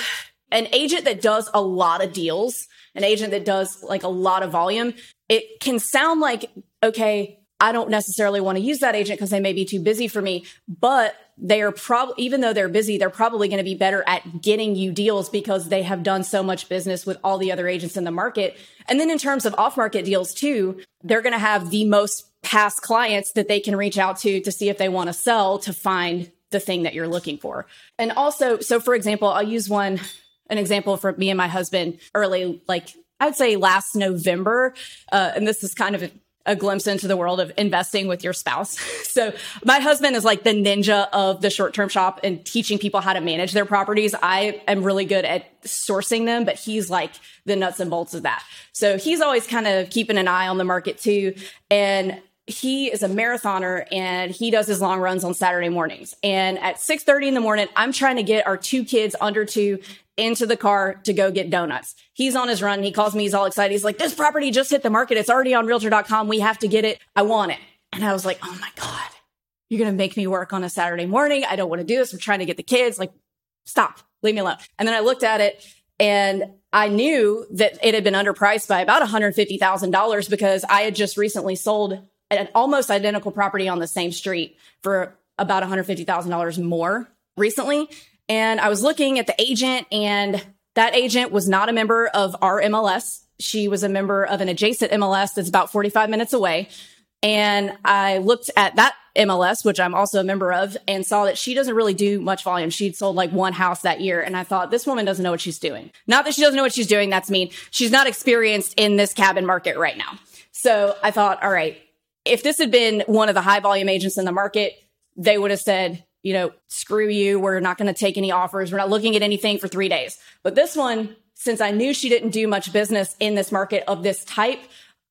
an agent that does a lot of deals, an agent that does like a lot of volume, it can sound like, okay, I don't necessarily want to use that agent because they may be too busy for me, but they are probably, even though they're busy, they're probably going to be better at getting you deals because they have done so much business with all the other agents in the market. And then in terms of off market deals too, they're going to have the most past clients that they can reach out to to see if they want to sell to find the thing that you're looking for. And also, so for example, I'll use one, an example for me and my husband early, like I'd say last November. Uh, and this is kind of a, glimpse into the world of investing with your spouse. So my husband is like the ninja of the short term shop and teaching people how to manage their properties. I am really good at sourcing them, but he's like the nuts and bolts of that. So he's always kind of keeping an eye on the market too. And he is a marathoner and he does his long runs on Saturday mornings. And at 6:30 in the morning, I'm trying to get our two kids under 2 into the car to go get donuts. He's on his run. He calls me. He's all excited. He's like, "This property just hit the market. It's already on realtor.com. We have to get it. I want it." And I was like, "Oh my god. You're going to make me work on a Saturday morning. I don't want to do this. I'm trying to get the kids. Like, stop. Leave me alone." And then I looked at it and I knew that it had been underpriced by about $150,000 because I had just recently sold an almost identical property on the same street for about $150,000 more recently. And I was looking at the agent and that agent was not a member of our MLS. She was a member of an adjacent MLS that's about 45 minutes away. And I looked at that MLS, which I'm also a member of, and saw that she doesn't really do much volume. She'd sold like one house that year. And I thought, this woman doesn't know what she's doing. Not that she doesn't know what she's doing. That's mean. She's not experienced in this cabin market right now. So I thought, all right, if this had been one of the high volume agents in the market, they would have said, you know, screw you. We're not going to take any offers. We're not looking at anything for three days. But this one, since I knew she didn't do much business in this market of this type,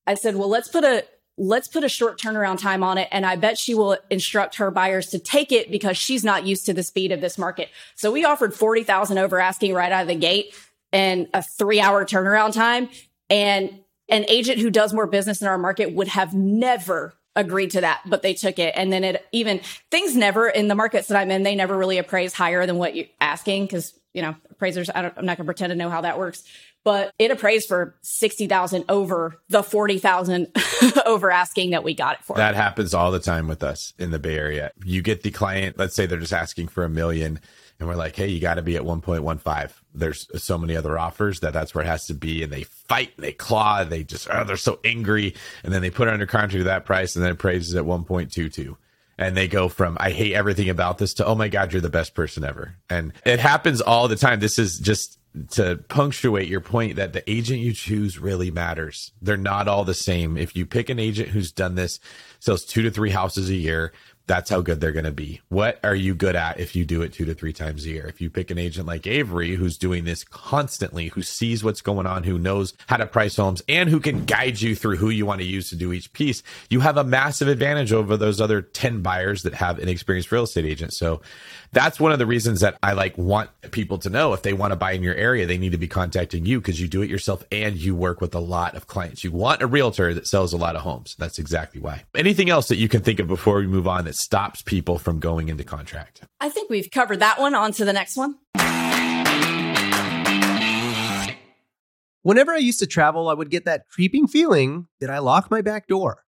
I said, well, let's put a, let's put a short turnaround time on it. And I bet she will instruct her buyers to take it because she's not used to the speed of this market. So we offered 40,000 over asking right out of the gate and a three hour turnaround time. And an agent who does more business in our market would have never agreed to that, but they took it. And then it even things never in the markets that I'm in, they never really appraise higher than what you're asking because, you know, appraisers, I am not going to pretend to know how that works, but it appraised for 60,000 over the 40,000 over asking that we got it for. That happens all the time with us in the Bay Area. You get the client, let's say they're just asking for a million and we're like, hey, you got to be at 1.15. There's so many other offers that that's where it has to be. And they fight, and they claw, And they just, oh, they're so angry. And then they put it under contract at that price and then it praises at 1.22 and they go from I hate everything about this to oh my god you're the best person ever. And it happens all the time. This is just to punctuate your point that the agent you choose really matters. They're not all the same. If you pick an agent who's done this, sells 2 to 3 houses a year, that's how good they're going to be. What are you good at if you do it two to three times a year? If you pick an agent like Avery, who's doing this constantly, who sees what's going on, who knows how to price homes, and who can guide you through who you want to use to do each piece, you have a massive advantage over those other 10 buyers that have an experienced real estate agent. So that's one of the reasons that I like want people to know if they want to buy in your area, they need to be contacting you because you do it yourself and you work with a lot of clients. You want a realtor that sells a lot of homes. That's exactly why. Anything else that you can think of before we move on that stops people from going into contract? I think we've covered that one. On to the next one. Whenever I used to travel, I would get that creeping feeling that I lock my back door.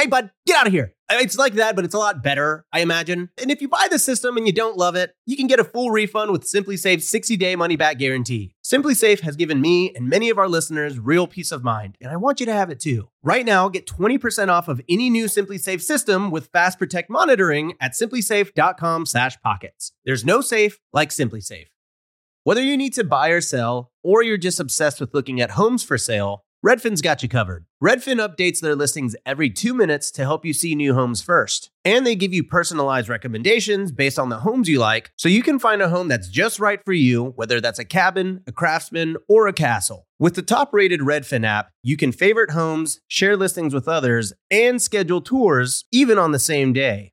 hey, bud, get out of here. It's like that, but it's a lot better, I imagine. And if you buy the system and you don't love it, you can get a full refund with SimpliSafe's 60 day money back guarantee. SimpliSafe has given me and many of our listeners real peace of mind, and I want you to have it too. Right now, get 20% off of any new SimpliSafe system with Fast Protect monitoring at simplisafe.com/pockets. There's no safe like SimpliSafe. Whether you need to buy or sell, or you're just obsessed with looking at homes for sale, Redfin's got you covered. Redfin updates their listings every two minutes to help you see new homes first. And they give you personalized recommendations based on the homes you like, so you can find a home that's just right for you, whether that's a cabin, a craftsman, or a castle. With the top rated Redfin app, you can favorite homes, share listings with others, and schedule tours even on the same day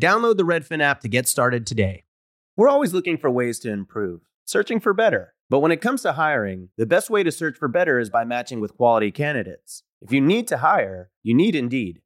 Download the Redfin app to get started today. We're always looking for ways to improve, searching for better. But when it comes to hiring, the best way to search for better is by matching with quality candidates. If you need to hire, you need Indeed.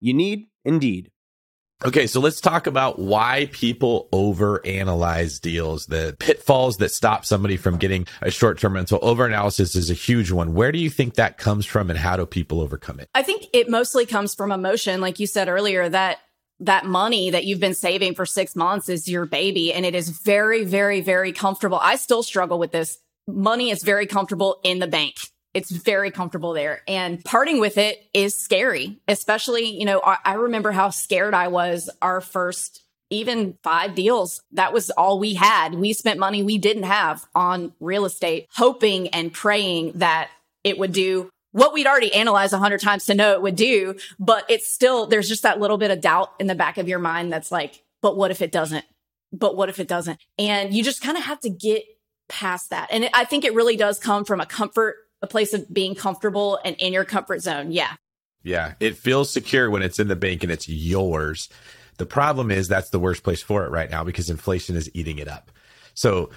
You need Indeed. Okay, so let's talk about why people overanalyze deals, the pitfalls that stop somebody from getting a short term rental. Overanalysis is a huge one. Where do you think that comes from and how do people overcome it? I think it mostly comes from emotion. Like you said earlier, that that money that you've been saving for six months is your baby and it is very, very, very comfortable. I still struggle with this. Money is very comfortable in the bank. It's very comfortable there. And parting with it is scary, especially, you know, I, I remember how scared I was our first even five deals. That was all we had. We spent money we didn't have on real estate, hoping and praying that it would do what we'd already analyzed a hundred times to know it would do. But it's still, there's just that little bit of doubt in the back of your mind that's like, but what if it doesn't? But what if it doesn't? And you just kind of have to get past that. And I think it really does come from a comfort a place of being comfortable and in your comfort zone. Yeah. Yeah. It feels secure when it's in the bank and it's yours. The problem is that's the worst place for it right now because inflation is eating it up. So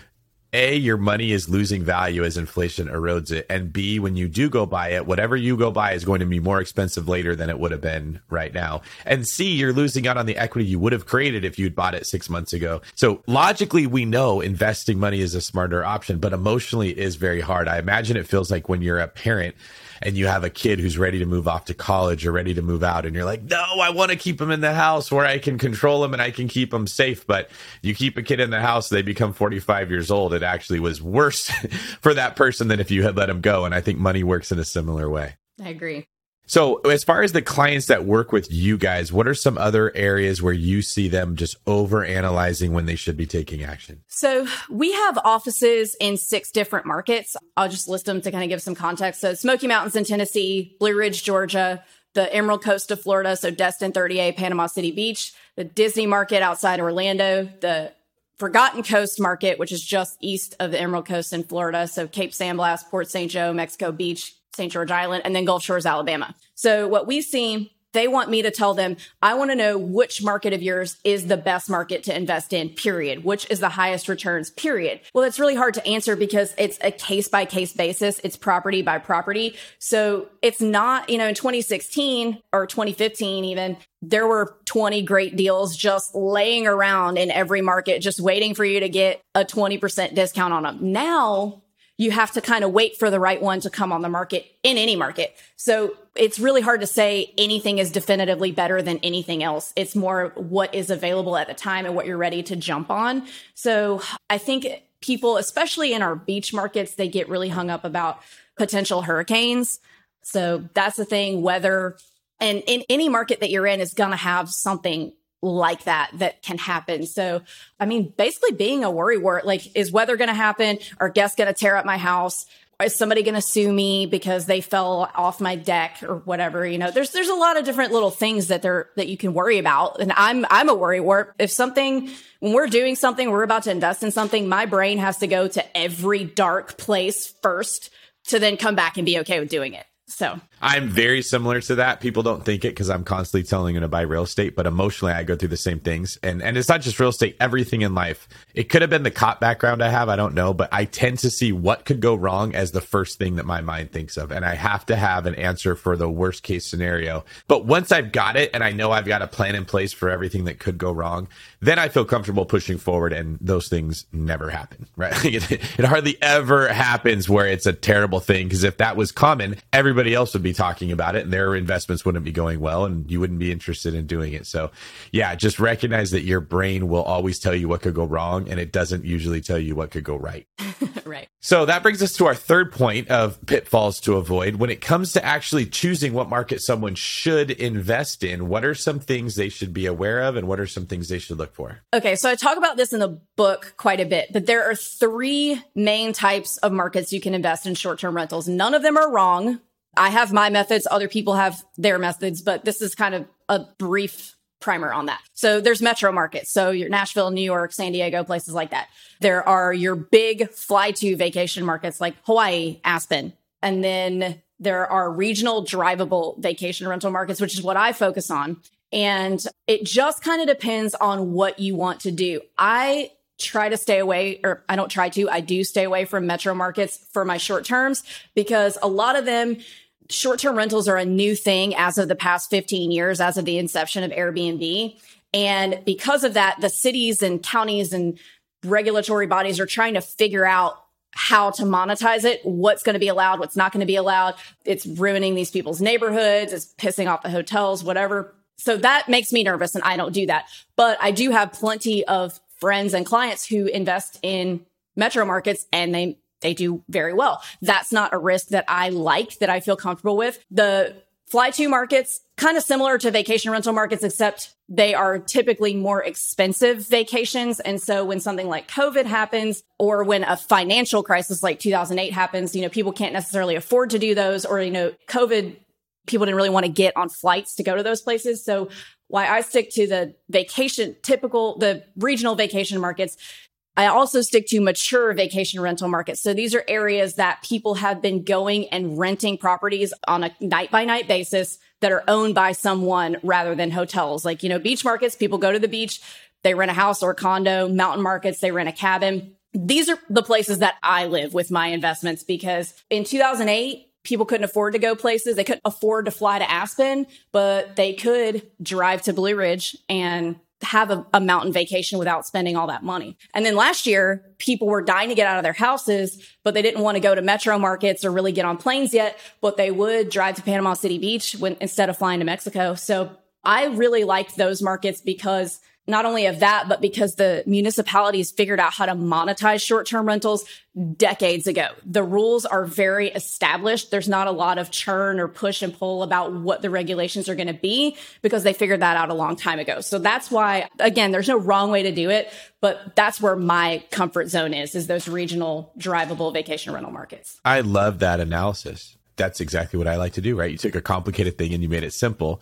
a, your money is losing value as inflation erodes it. And B, when you do go buy it, whatever you go buy is going to be more expensive later than it would have been right now. And C, you're losing out on the equity you would have created if you'd bought it six months ago. So logically, we know investing money is a smarter option, but emotionally it is very hard. I imagine it feels like when you're a parent and you have a kid who's ready to move off to college or ready to move out and you're like no i want to keep them in the house where i can control them and i can keep them safe. But you keep a kid in the house they become 45 years old. It actually was worse for that person than if you had let them go and i think money works in a similar way. I agree so, as far as the clients that work with you guys, what are some other areas where you see them just over analyzing when they should be taking action? So, we have offices in six different markets. I'll just list them to kind of give some context. So, Smoky Mountains in Tennessee, Blue Ridge, Georgia, the Emerald Coast of Florida, so Destin 30A, Panama City Beach, the Disney market outside Orlando, the Forgotten Coast market, which is just east of the Emerald Coast in Florida. So Cape San Blas, Port St. Joe, Mexico Beach, St. George Island, and then Gulf Shores, Alabama. So what we've seen they want me to tell them, I want to know which market of yours is the best market to invest in, period. Which is the highest returns, period. Well, it's really hard to answer because it's a case by case basis. It's property by property. So it's not, you know, in 2016 or 2015, even there were 20 great deals just laying around in every market, just waiting for you to get a 20% discount on them. Now you have to kind of wait for the right one to come on the market in any market. So it's really hard to say anything is definitively better than anything else. It's more what is available at the time and what you're ready to jump on. So I think people, especially in our beach markets, they get really hung up about potential hurricanes. So that's the thing, weather and in any market that you're in is going to have something like that that can happen. So, I mean, basically being a worry wart, like, is weather going to happen? Are guests going to tear up my house? Is somebody going to sue me because they fell off my deck or whatever? You know, there's, there's a lot of different little things that there, that you can worry about. And I'm, I'm a worry wart. If something, when we're doing something, we're about to invest in something, my brain has to go to every dark place first to then come back and be okay with doing it. So I'm very similar to that. People don't think it because I'm constantly telling them to buy real estate, but emotionally I go through the same things. And and it's not just real estate, everything in life. It could have been the cop background I have, I don't know, but I tend to see what could go wrong as the first thing that my mind thinks of. And I have to have an answer for the worst case scenario. But once I've got it and I know I've got a plan in place for everything that could go wrong, then I feel comfortable pushing forward and those things never happen, right? it, it hardly ever happens where it's a terrible thing. Cause if that was common, everybody else would be talking about it and their investments wouldn't be going well and you wouldn't be interested in doing it. So yeah, just recognize that your brain will always tell you what could go wrong and it doesn't usually tell you what could go right. right. So that brings us to our third point of pitfalls to avoid. When it comes to actually choosing what market someone should invest in, what are some things they should be aware of and what are some things they should look for? Okay, so I talk about this in the book quite a bit, but there are three main types of markets you can invest in short term rentals. None of them are wrong. I have my methods, other people have their methods, but this is kind of a brief primer on that. So there's metro markets. So your Nashville, New York, San Diego, places like that. There are your big fly to vacation markets like Hawaii, Aspen. And then there are regional drivable vacation rental markets, which is what I focus on. And it just kind of depends on what you want to do. I try to stay away, or I don't try to, I do stay away from metro markets for my short terms because a lot of them, short term rentals are a new thing as of the past 15 years, as of the inception of Airbnb. And because of that, the cities and counties and regulatory bodies are trying to figure out how to monetize it, what's going to be allowed, what's not going to be allowed. It's ruining these people's neighborhoods, it's pissing off the hotels, whatever. So that makes me nervous and I don't do that. But I do have plenty of friends and clients who invest in metro markets and they they do very well. That's not a risk that I like, that I feel comfortable with. The fly to markets, kind of similar to vacation rental markets, except they are typically more expensive vacations. And so when something like COVID happens or when a financial crisis like 2008 happens, you know, people can't necessarily afford to do those or, you know, COVID, people didn't really want to get on flights to go to those places. So why I stick to the vacation, typical, the regional vacation markets. I also stick to mature vacation rental markets. So these are areas that people have been going and renting properties on a night by night basis that are owned by someone rather than hotels. Like, you know, beach markets, people go to the beach, they rent a house or a condo, mountain markets, they rent a cabin. These are the places that I live with my investments because in 2008, people couldn't afford to go places. They couldn't afford to fly to Aspen, but they could drive to Blue Ridge and have a, a, mountain vacation without spending all that money. And then last year, people were dying to get out of their houses, but they didn't want to go to metro markets or really get on planes yet, but they would drive to Panama City Beach when, instead of flying to Mexico. So I really liked those markets because not only of that, but because the municipalities figured out how to monetize short term rentals decades ago. The rules are very established. There's not a lot of churn or push and pull about what the regulations are going to be because they figured that out a long time ago. So that's why, again, there's no wrong way to do it, but that's where my comfort zone is, is those regional drivable vacation rental markets. I love that analysis. That's exactly what I like to do, right? You took a complicated thing and you made it simple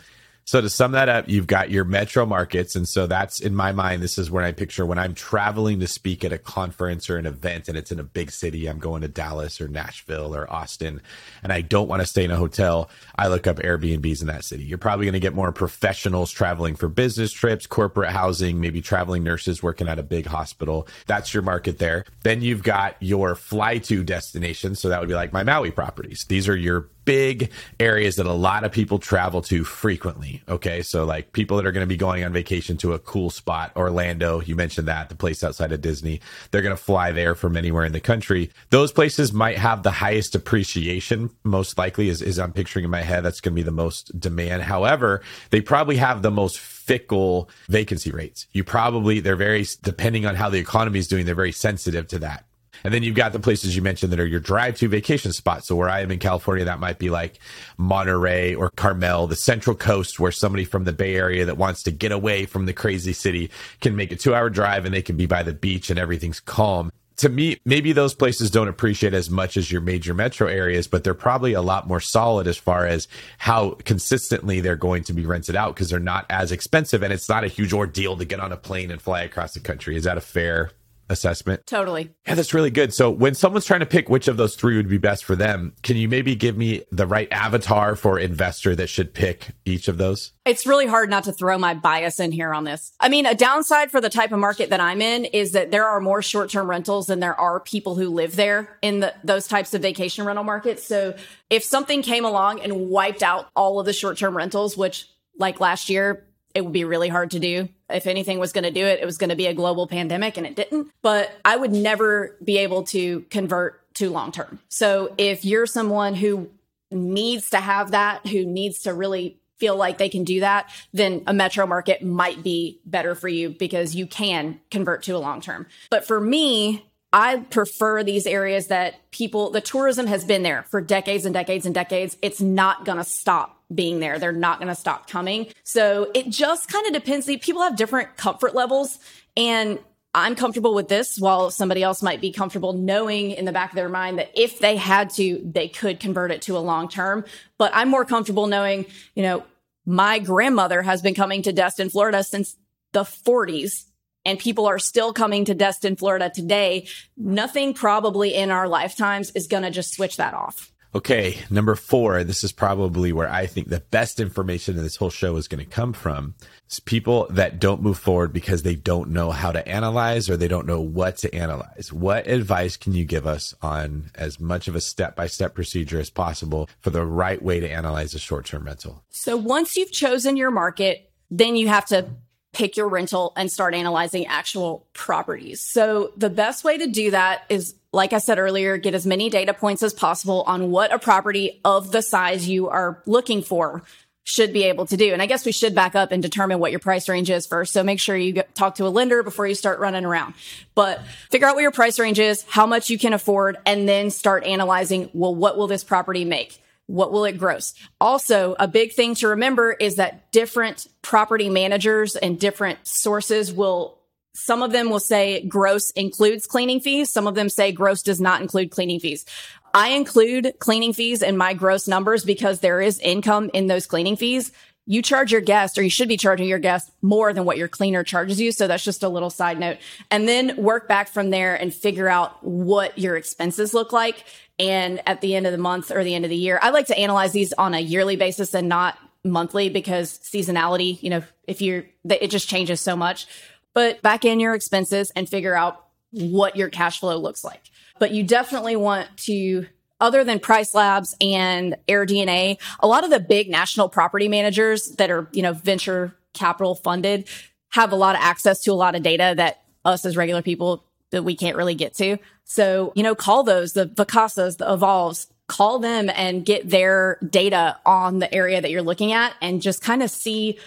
So to sum that up, you've got your metro markets. And so that's in my mind, this is where I picture when I'm traveling to speak at a conference or an event and it's in a big city. I'm going to Dallas or Nashville or Austin and I don't want to stay in a hotel. I look up Airbnbs in that city. You're probably going to get more professionals traveling for business trips, corporate housing, maybe traveling nurses working at a big hospital. That's your market there. Then you've got your fly to destinations. So that would be like my Maui properties. These are your big areas that a lot of people travel to frequently. Okay. So like people that are going to be going on vacation to a cool spot, Orlando, you mentioned that, the place outside of Disney, they're going to fly there from anywhere in the country. Those places might have the highest appreciation, most likely is, is I'm picturing in my head. That's going to be the most demand. However, they probably have the most fickle vacancy rates. You probably, they're very, depending on how the economy is doing, they're very sensitive to that. And then you've got the places you mentioned that are your drive to vacation spots. So where I am in California, that might be like Monterey or Carmel, the central coast where somebody from the Bay Area that wants to get away from the crazy city can make a two hour drive and they can be by the beach and everything's calm. To me, maybe those places don't appreciate as much as your major metro areas, but they're probably a lot more solid as far as how consistently they're going to be rented out because they're not as expensive and it's not a huge ordeal to get on a plane and fly across the country. Is that a fair assessment. Totally. Yeah, that's really good. So when someone's trying to pick which of those three would be best for them, can you maybe give me the right avatar for investor that should pick each of those? It's really hard not to throw my bias in here on this. I mean, a downside for the type of market that I'm in is that there are more short-term rentals than there are people who live there in the, those types of vacation rental markets. So if something came along and wiped out all of the short-term rentals, which like last year, it would be really hard to do. If anything was going to do it, it was going to be a global pandemic and it didn't. But I would never be able to convert to long term. So if you're someone who needs to have that, who needs to really feel like they can do that, then a metro market might be better for you because you can convert to a long term. But for me, I prefer these areas that people, the tourism has been there for decades and decades and decades. It's not going to stop being there. They're not going to stop coming. So it just kind of depends. People have different comfort levels and I'm comfortable with this while somebody else might be comfortable knowing in the back of their mind that if they had to, they could convert it to a long term. But I'm more comfortable knowing, you know, my grandmother has been coming to Destin, Florida since the 40s and people are still coming to Destin, Florida today. Nothing probably in our lifetimes is going to just switch that off. Okay, number four. This is probably where I think the best information in this whole show is going to come from. It's people that don't move forward because they don't know how to analyze or they don't know what to analyze. What advice can you give us on as much of a step by step procedure as possible for the right way to analyze a short term rental? So once you've chosen your market, then you have to pick your rental and start analyzing actual properties. So the best way to do that is like I said earlier, get as many data points as possible on what a property of the size you are looking for should be able to do. And I guess we should back up and determine what your price range is first. So make sure you get, talk to a lender before you start running around. But figure out what your price range is, how much you can afford, and then start analyzing, well, what will this property make? What will it gross? Also, a big thing to remember is that different property managers and different sources will some of them will say gross includes cleaning fees. Some of them say gross does not include cleaning fees. I include cleaning fees in my gross numbers because there is income in those cleaning fees. You charge your guest or you should be charging your guest more than what your cleaner charges you. So that's just a little side note. And then work back from there and figure out what your expenses look like. And at the end of the month or the end of the year, I like to analyze these on a yearly basis and not monthly because seasonality, you know, if you're, it just changes so much but back in your expenses and figure out what your cash flow looks like. But you definitely want to other than PriceLabs and AirDNA, a lot of the big national property managers that are, you know, venture capital funded have a lot of access to a lot of data that us as regular people that we can't really get to. So, you know, call those, the Vacasas, the Evolves, call them and get their data on the area that you're looking at and just kind of see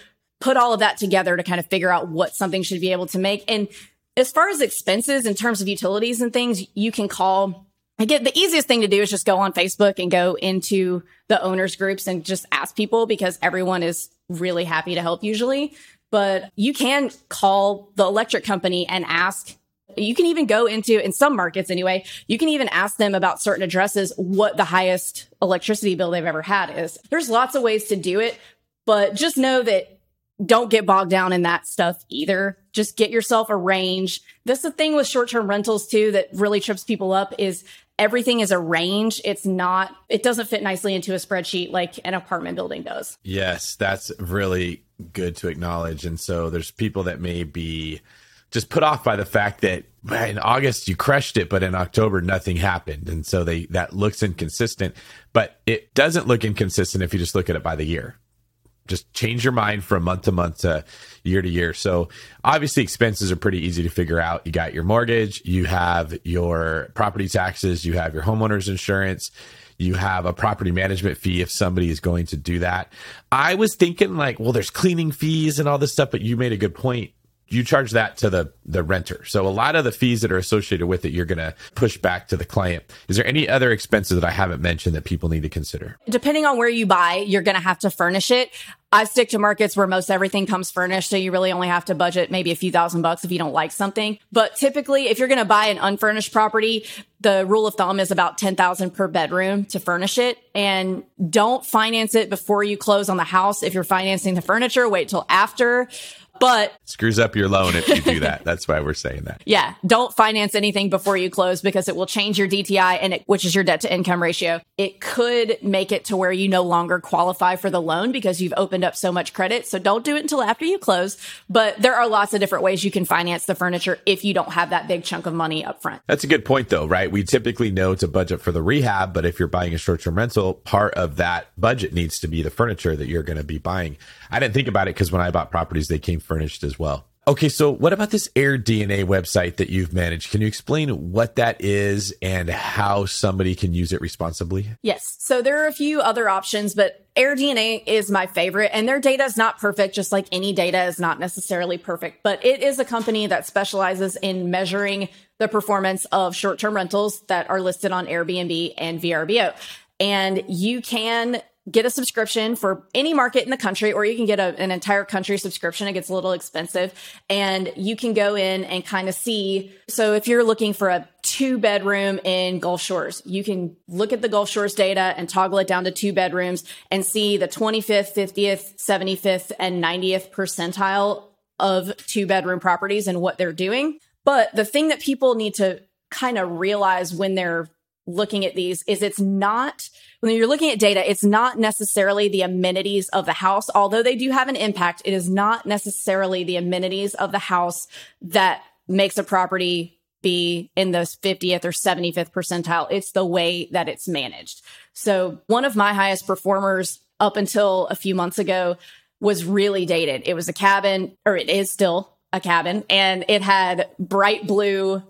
put all of that together to kind of figure out what something should be able to make. And as far as expenses in terms of utilities and things, you can call. Again, the easiest thing to do is just go on Facebook and go into the owners groups and just ask people because everyone is really happy to help usually. But you can call the electric company and ask you can even go into, in some markets anyway, you can even ask them about certain addresses what the highest electricity bill they've ever had is. There's lots of ways to do it, But just know that don't get bogged down in that stuff either. Just get yourself a range. That's the thing with short-term rentals too that really trips people up is everything is a range. It's not, it doesn't fit nicely into a spreadsheet like an apartment building does. Yes, that's really good to acknowledge. And so there's people that may be just put off by the fact that in August you crushed it, but in October nothing happened. And so they, that looks inconsistent, but it doesn't look inconsistent if you just look at it by the year just change your mind from month to month to year to year. So obviously expenses are pretty easy to figure out. You got your mortgage, you have your property taxes, you have your homeowner's insurance, you have a property management fee if somebody is going to do that. I was thinking like, well, there's cleaning fees and all this stuff, but you made a good point you charge that to the the renter. So a lot of the fees that are associated with it, you're going to push back to the client. Is there any other expenses that I haven't mentioned that people need to consider? Depending on where you buy, you're going to have to furnish it. I stick to markets where most everything comes furnished. So you really only have to budget maybe a few thousand bucks if you don't like something. But typically, if you're going to buy an unfurnished property, the rule of thumb is about 10,000 per bedroom to furnish it. And don't finance it before you close on the house. If you're financing the furniture, wait till after. But screws up your loan if you do that. That's why we're saying that. Yeah. Don't finance anything before you close because it will change your DTI and it, which is your debt to income ratio. It could make it to where you no longer qualify for the loan because you've opened up so much credit. So don't do it until after you close. But there are lots of different ways you can finance the furniture if you don't have that big chunk of money up front. That's a good point though, right? We typically know to budget for the rehab, but if you're buying a short-term rental, part of that budget needs to be the furniture that you're going to be buying. I didn't think about it because when I bought properties, they came furnished as well. Okay, so what about this AirDNA website that you've managed? Can you explain what that is and how somebody can use it responsibly? Yes. So there are a few other options, but AirDNA is my favorite and their data is not perfect, just like any data is not necessarily perfect, but it is a company that specializes in measuring the performance of short-term rentals that are listed on Airbnb and VRBO. And you can get a subscription for any market in the country, or you can get a, an entire country subscription. It gets a little expensive and you can go in and kind of see. So if you're looking for a two bedroom in Gulf Shores, you can look at the Gulf Shores data and toggle it down to two bedrooms and see the 25th, 50th, 75th, and 90th percentile of two bedroom properties and what they're doing. But the thing that people need to kind of realize when they're looking at these is it's not when you're looking at data, it's not necessarily the amenities of the house, although they do have an impact. It is not necessarily the amenities of the house that makes a property be in the 50th or 75th percentile. It's the way that it's managed. So one of my highest performers up until a few months ago was really dated. It was a cabin, or it is still a cabin, and it had bright blue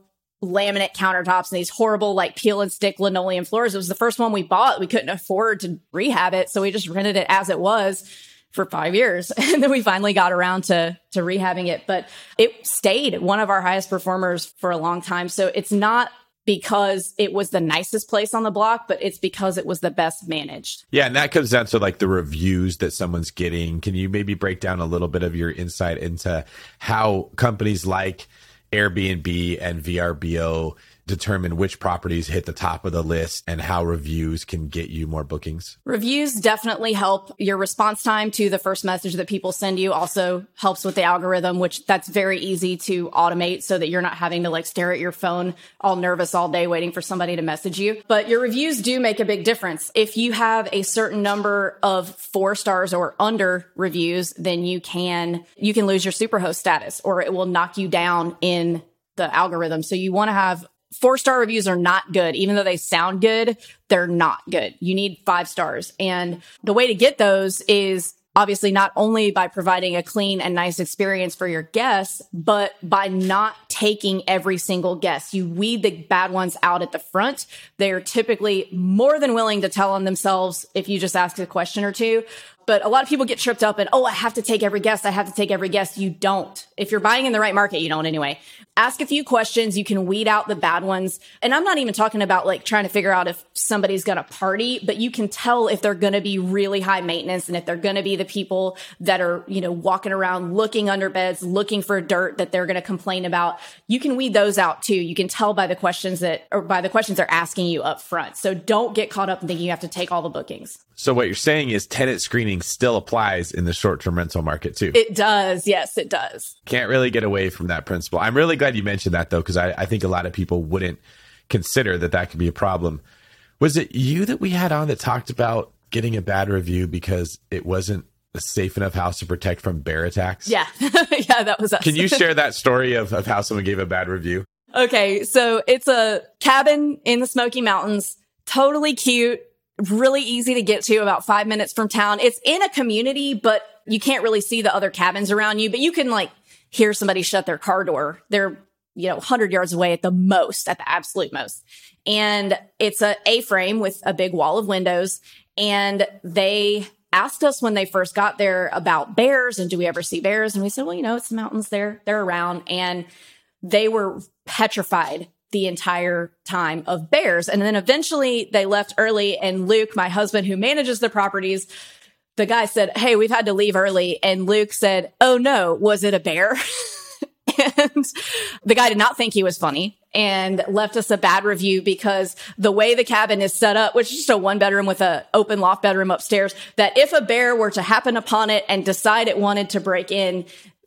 laminate countertops and these horrible like peel and stick linoleum floors. It was the first one we bought. We couldn't afford to rehab it, so we just rented it as it was for 5 years. And then we finally got around to to rehabbing it, but it stayed one of our highest performers for a long time. So it's not because it was the nicest place on the block, but it's because it was the best managed. Yeah, and that comes down to like the reviews that someone's getting. Can you maybe break down a little bit of your insight into how companies like Airbnb and VRBO determine which properties hit the top of the list and how reviews can get you more bookings? Reviews definitely help your response time to the first message that people send you also helps with the algorithm, which that's very easy to automate so that you're not having to like stare at your phone all nervous all day waiting for somebody to message you. But your reviews do make a big difference. If you have a certain number of four stars or under reviews, then you can, you can lose your superhost status or it will knock you down in the algorithm. So you want to have four star reviews are not good. Even though they sound good, they're not good. You need five stars. And the way to get those is obviously not only by providing a clean and nice experience for your guests, but by not taking every single guest. You weed the bad ones out at the front. They're typically more than willing to tell on themselves if you just ask a question or two. But a lot of people get tripped up and, oh, I have to take every guest. I have to take every guest. You don't. If you're buying in the right market, you don't anyway. Ask a few questions. You can weed out the bad ones. And I'm not even talking about like trying to figure out if somebody's going to party, but you can tell if they're going to be really high maintenance and if they're going to be the people that are, you know, walking around looking under beds, looking for dirt that they're going to complain about. You can weed those out too. You can tell by the questions that, or by the questions they're asking you up front. So don't get caught up in thinking you have to take all the bookings. So what you're saying is tenant screening still applies in the short term rental market too. It does. Yes, it does. Can't really get away from that principle. I'm really glad you mentioned that though, because I, I think a lot of people wouldn't consider that that could be a problem. Was it you that we had on that talked about getting a bad review because it wasn't a safe enough house to protect from bear attacks? Yeah. yeah, that was us. Can you share that story of, of how someone gave a bad review? Okay, so it's a cabin in the Smoky Mountains, totally cute, really easy to get to, about five minutes from town. It's in a community, but you can't really see the other cabins around you, but you can like hear somebody shut their car door. They're, you know, 100 yards away at the most, at the absolute most. And it's a A-frame with a big wall of windows. And they asked us when they first got there about bears and do we ever see bears? And we said, well, you know, it's the mountains there, they're around. And they were petrified the entire time of bears. And then eventually they left early and Luke, my husband who manages the properties, the guy said, Hey, we've had to leave early. And Luke said, Oh no, was it a bear? and the guy did not think he was funny and left us a bad review because the way the cabin is set up, which is just a one bedroom with a open loft bedroom upstairs, that if a bear were to happen upon it and decide it wanted to break in,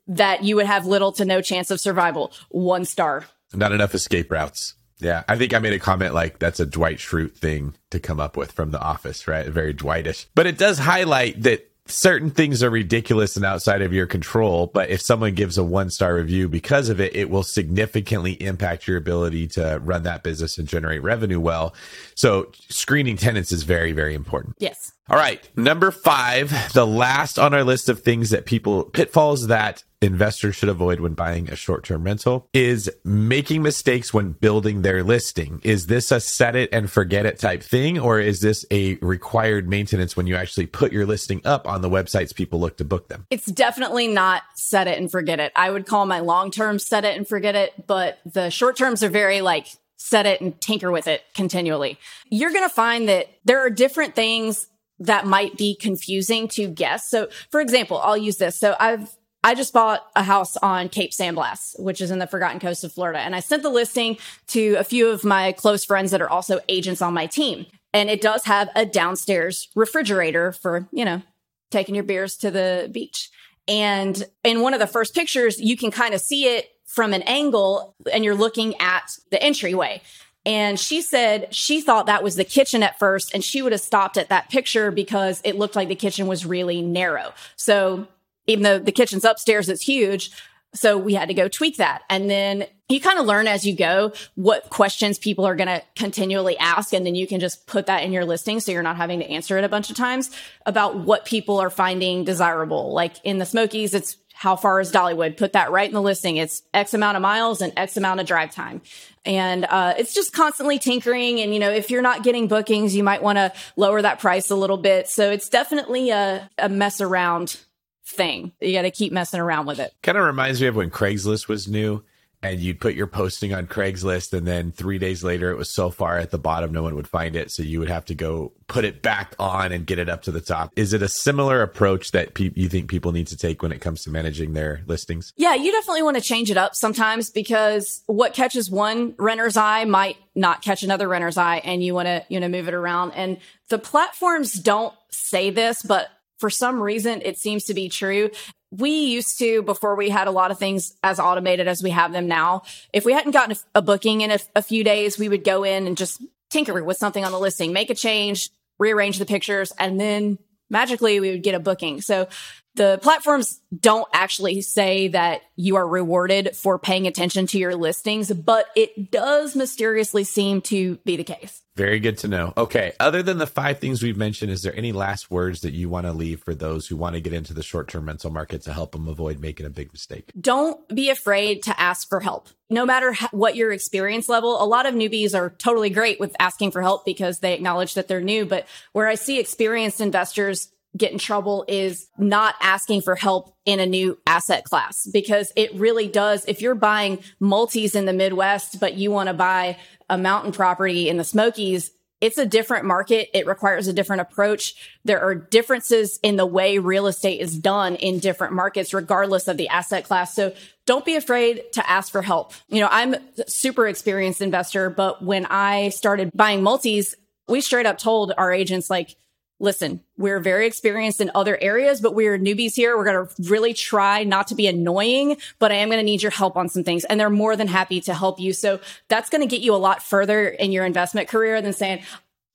that you would have little to no chance of survival. One star. Not enough escape routes. Yeah, I think I made a comment like that's a Dwight Schrute thing to come up with from The Office, right? Very Dwightish. But it does highlight that certain things are ridiculous and outside of your control. But if someone gives a one star review because of it, it will significantly impact your ability to run that business and generate revenue well. So screening tenants is very, very important. Yes. All right. Number five, the last on our list of things that people, pitfalls that investors should avoid when buying a short term rental is making mistakes when building their listing. Is this a set it and forget it type thing, or is this a required maintenance when you actually put your listing up on the websites people look to book them? It's definitely not set it and forget it. I would call my long term set it and forget it, but the short terms are very like set it and tinker with it continually. You're going to find that there are different things that might be confusing to guests. So, for example, I'll use this. So, I've I just bought a house on Cape San Blas, which is in the Forgotten Coast of Florida. And I sent the listing to a few of my close friends that are also agents on my team. And it does have a downstairs refrigerator for, you know, taking your beers to the beach. And in one of the first pictures, you can kind of see it from an angle and you're looking at the entryway. And she said she thought that was the kitchen at first, and she would have stopped at that picture because it looked like the kitchen was really narrow. So even though the kitchen's upstairs, it's huge. So we had to go tweak that. And then you kind of learn as you go what questions people are going to continually ask. And then you can just put that in your listing. So you're not having to answer it a bunch of times about what people are finding desirable. Like in the Smokies, it's how far is Dollywood? Put that right in the listing. It's X amount of miles and X amount of drive time. And uh, it's just constantly tinkering. And, you know, if you're not getting bookings, you might want to lower that price a little bit. So it's definitely a, a mess around thing. You got to keep messing around with it. Kind of reminds me of when Craigslist was new and you'd put your posting on Craigslist and then 3 days later it was so far at the bottom no one would find it so you would have to go put it back on and get it up to the top. Is it a similar approach that pe- you think people need to take when it comes to managing their listings? Yeah, you definitely want to change it up sometimes because what catches one renter's eye might not catch another renter's eye and you want to you know move it around and the platforms don't say this but for some reason, it seems to be true. We used to, before we had a lot of things as automated as we have them now, if we hadn't gotten a, a booking in a, a few days, we would go in and just tinker with something on the listing, make a change, rearrange the pictures, and then magically we would get a booking. So the platforms don't actually say that you are rewarded for paying attention to your listings, but it does mysteriously seem to be the case. Very good to know. Okay. Other than the five things we've mentioned, is there any last words that you want to leave for those who want to get into the short term rental market to help them avoid making a big mistake? Don't be afraid to ask for help. No matter what your experience level, a lot of newbies are totally great with asking for help because they acknowledge that they're new. But where I see experienced investors get in trouble is not asking for help in a new asset class because it really does. If you're buying multis in the Midwest, but you want to buy a mountain property in the Smokies, it's a different market. It requires a different approach. There are differences in the way real estate is done in different markets, regardless of the asset class. So don't be afraid to ask for help. You know, I'm super experienced investor, but when I started buying multis, we straight up told our agents, like, listen, we're very experienced in other areas, but we're newbies here. We're going to really try not to be annoying, but I am going to need your help on some things. And they're more than happy to help you. So that's going to get you a lot further in your investment career than saying,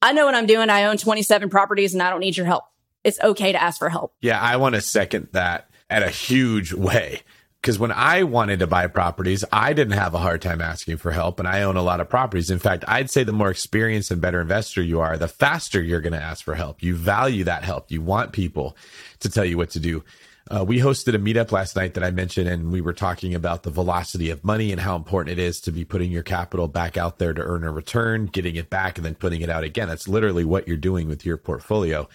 I know what I'm doing. I own 27 properties and I don't need your help. It's okay to ask for help. Yeah, I want to second that at a huge way because when I wanted to buy properties, I didn't have a hard time asking for help, and I own a lot of properties. In fact, I'd say the more experienced and better investor you are, the faster you're going to ask for help. You value that help. You want people to tell you what to do. Uh, we hosted a meetup last night that I mentioned, and we were talking about the velocity of money and how important it is to be putting your capital back out there to earn a return, getting it back, and then putting it out again. That's literally what you're doing with your portfolio.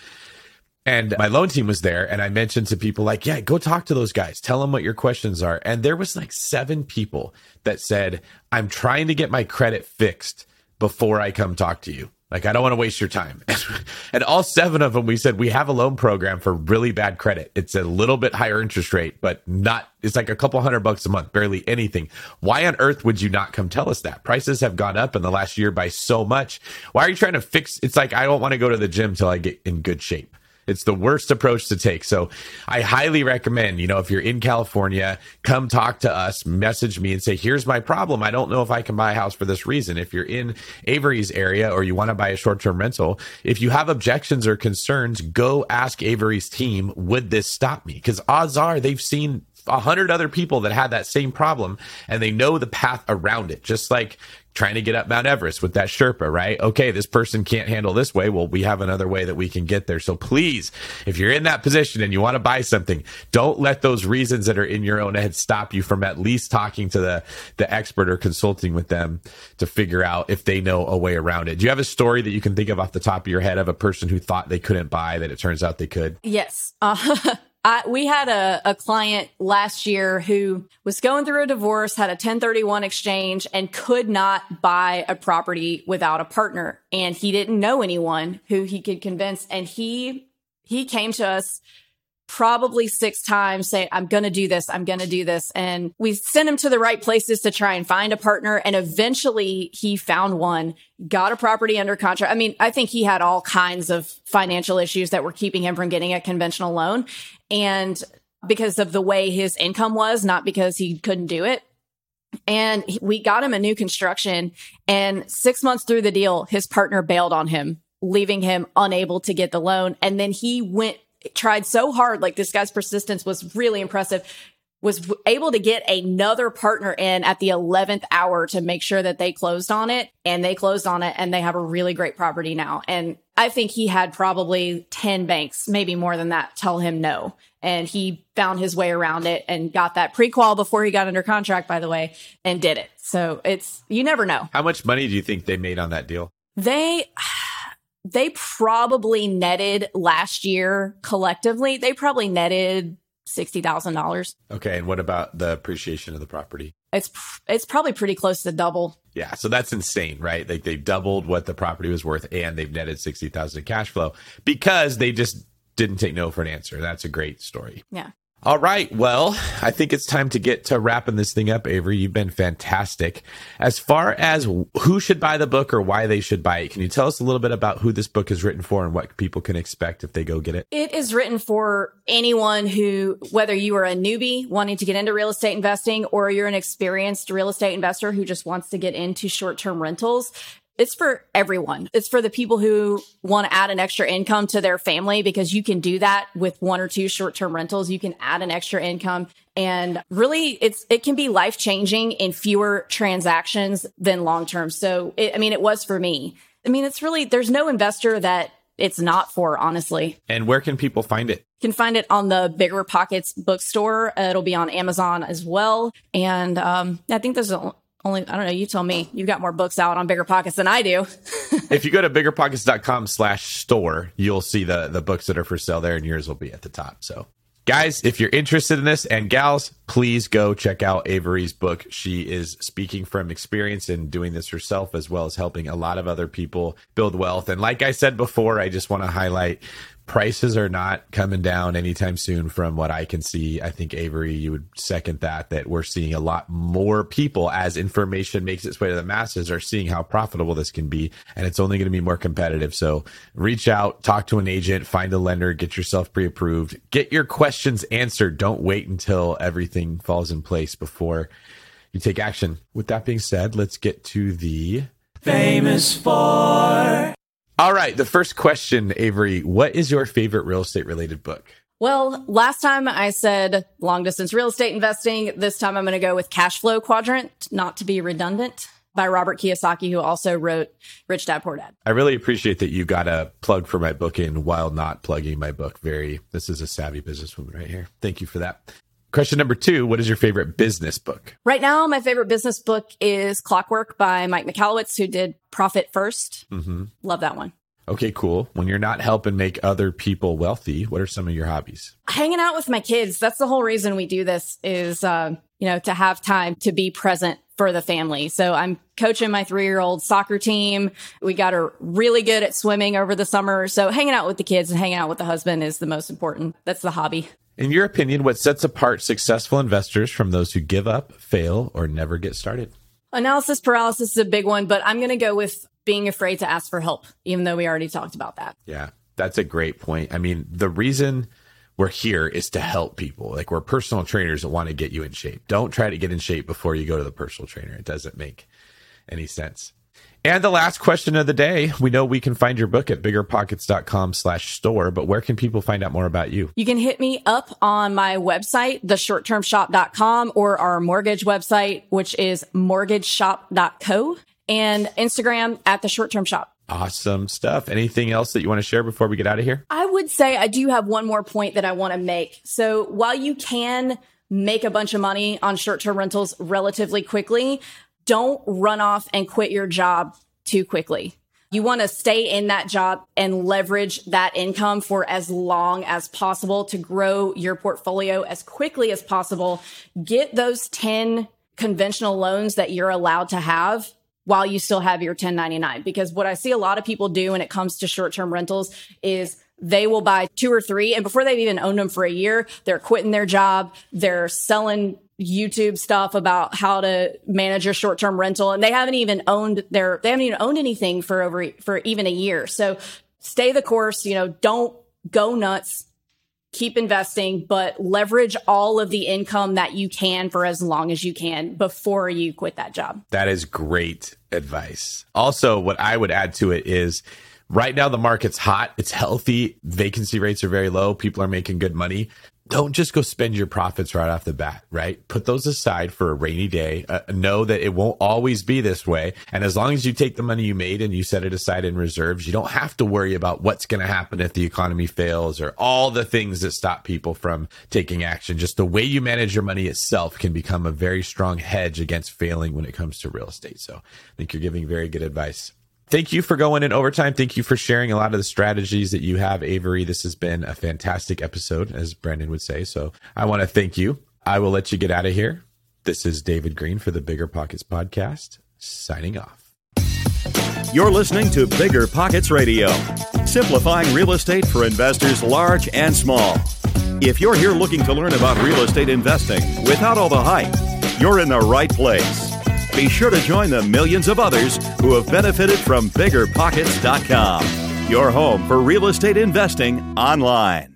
And my loan team was there, and I mentioned to people like, "Yeah, go talk to those guys. Tell them what your questions are." And there was like seven people that said, "I'm trying to get my credit fixed before I come talk to you." Like, I don't want to waste your time. and all seven of them, we said, we have a loan program for really bad credit. It's a little bit higher interest rate, but not, it's like a couple hundred bucks a month, barely anything. Why on earth would you not come tell us that? Prices have gone up in the last year by so much. Why are you trying to fix? It's like, I don't want to go to the gym till I get in good shape. It's the worst approach to take. So I highly recommend, you know, if you're in California, come talk to us, message me and say, here's my problem. I don't know if I can buy a house for this reason. If you're in Avery's area or you want to buy a short term rental, if you have objections or concerns, go ask Avery's team, would this stop me? Because odds are they've seen a hundred other people that had that same problem and they know the path around it. Just like trying to get up Mount Everest with that Sherpa, right? Okay, this person can't handle this way. Well, we have another way that we can get there. So please, if you're in that position and you want to buy something, don't let those reasons that are in your own head stop you from at least talking to the the expert or consulting with them to figure out if they know a way around it. Do you have a story that you can think of off the top of your head of a person who thought they couldn't buy that it turns out they could? Yes. Uh, I, we had a, a client last year who was going through a divorce, had a 1031 exchange, and could not buy a property without a partner. And he didn't know anyone who he could convince. And he he came to us probably six times saying, I'm going to do this. I'm going to do this. And we sent him to the right places to try and find a partner. And eventually he found one, got a property under contract. I mean, I think he had all kinds of financial issues that were keeping him from getting a conventional loan. And because of the way his income was, not because he couldn't do it. And we got him a new construction. And six months through the deal, his partner bailed on him, leaving him unable to get the loan. And then he went tried so hard. Like this guy's persistence was really impressive. Was able to get another partner in at the 11th hour to make sure that they closed on it and they closed on it and they have a really great property now. And I think he had probably 10 banks, maybe more than that, tell him no. And he found his way around it and got that pre-qual before he got under contract, by the way, and did it. So it's, you never know. How much money do you think they made on that deal? They, they probably netted last year collectively, they probably netted $60,000. Okay. And what about the appreciation of the property? It's it's probably pretty close to double. Yeah, so that's insane, right? Like they've doubled what the property was worth and they've netted 60,000 in cash flow because they just didn't take no for an answer. That's a great story. Yeah. All right. Well, I think it's time to get to wrapping this thing up, Avery. You've been fantastic. As far as who should buy the book or why they should buy it, can you tell us a little bit about who this book is written for and what people can expect if they go get it? It is written for anyone who, whether you are a newbie wanting to get into real estate investing or you're an experienced real estate investor who just wants to get into short term rentals it's for everyone. It's for the people who want to add an extra income to their family because you can do that with one or two short-term rentals. You can add an extra income and really it's it can be life-changing in fewer transactions than long-term. So it, I mean it was for me. I mean it's really there's no investor that it's not for honestly. And where can people find it? You can find it on the Bigger Pockets bookstore. Uh, it'll be on Amazon as well. And um, I think there's a only I don't know, you tell me. You've got more books out on Bigger Pockets than I do. if you go to biggerpockets.com slash store, you'll see the the books that are for sale there and yours will be at the top. So guys, if you're interested in this and gals, please go check out Avery's book. She is speaking from experience and doing this herself as well as helping a lot of other people build wealth. And like I said before, I just want to highlight prices are not coming down anytime soon from what I can see. I think Avery, you would second that, that we're seeing a lot more people as information makes its way to the masses are seeing how profitable this can be. And it's only going to be more competitive. So reach out, talk to an agent, find a lender, get yourself pre approved, get your questions answered. Don't wait until everything falls in place before you take action. With that being said, let's get to the famous for. All right. The first question, Avery, what is your favorite real estate related book? Well, last time I said long distance real estate investing. This time I'm going to go with cash flow quadrant, not to be redundant by Robert Kiyosaki, who also wrote Rich Dad Poor Dad. I really appreciate that you got a plug for my book in while not plugging my book. Very, this is a savvy businesswoman right here. Thank you for that. Question number two What is your favorite business book? Right now, my favorite business book is Clockwork by Mike Michalowicz, who did Profit 1st mm-hmm. Love that one. Okay, cool. When you're not helping make other people wealthy, what are some of your hobbies? Hanging out with my kids. That's the whole reason we do this is, uh, you know, to have time to be present for the family. So I'm coaching my three year old soccer team. We got her really good at swimming over the summer. So hanging out with the kids and hanging out with the husband is the most important. That's the hobby. In your opinion, what sets apart successful investors from those who give up, fail, or never get started? Analysis paralysis is a big one, but I'm going to go with being afraid to ask for help, even though we already talked about that. Yeah, that's a great point. I mean, the reason we're here is to help people. Like we're personal trainers that want to get you in shape. Don't try to get in shape before you go to the personal trainer. It doesn't make any sense. And the last question of the day, we know we can find your book at biggerpockets.com slash store, but where can people find out more about you? You can hit me up on my website, theshorttermshop.com or our mortgage website, which is mortgageshop.co and Instagram at the short term shop. Awesome stuff. Anything else that you want to share before we get out of here? I would say I do have one more point that I want to make. So while you can make a bunch of money on short term rentals relatively quickly, don't run off and quit your job too quickly. You want to stay in that job and leverage that income for as long as possible to grow your portfolio as quickly as possible. Get those 10 conventional loans that you're allowed to have while you still have your 1099. Because what I see a lot of people do when it comes to short term rentals is they will buy two or three. And before they've even owned them for a year, they're quitting their job. They're selling YouTube stuff about how to manage your short term rental. And they haven't even owned their, they haven't even owned anything for over, for even a year. So stay the course, you know, don't go nuts. Keep investing, but leverage all of the income that you can for as long as you can before you quit that job. That is great advice. Also, what I would add to it is right now the market's hot, it's healthy, vacancy rates are very low, people are making good money don't just go spend your profits right off the bat, right? Put those aside for a rainy day. Uh, know that it won't always be this way. And as long as you take the money you made and you set it aside in reserves, you don't have to worry about what's going to happen if the economy fails or all the things that stop people from taking action. Just the way you manage your money itself can become a very strong hedge against failing when it comes to real estate. So I think you're giving very good advice. Thank you for going in overtime. Thank you for sharing a lot of the strategies that you have, Avery. This has been a fantastic episode, as Brandon would say. So I want to thank you. I will let you get out of here. This is David Greene for the Bigger Pockets Podcast, signing off. You're listening to Bigger Pockets Radio, simplifying real estate for investors large and small. If you're here looking to learn about real estate investing without all the hype, you're in the right place. Be sure to join the millions of others who have benefited from biggerpockets.com, your home for real estate investing online.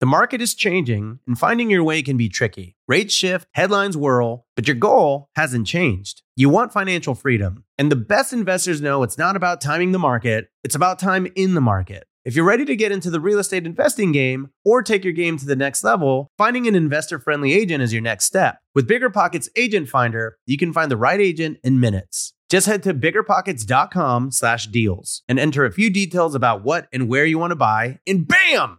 The market is changing, and finding your way can be tricky. Rates shift, headlines whirl, but your goal hasn't changed. You want financial freedom. And the best investors know it's not about timing the market, it's about time in the market. If you're ready to get into the real estate investing game or take your game to the next level, finding an investor friendly agent is your next step. With BiggerPockets Agent Finder, you can find the right agent in minutes. Just head to biggerpockets.com slash deals and enter a few details about what and where you want to buy, and bam!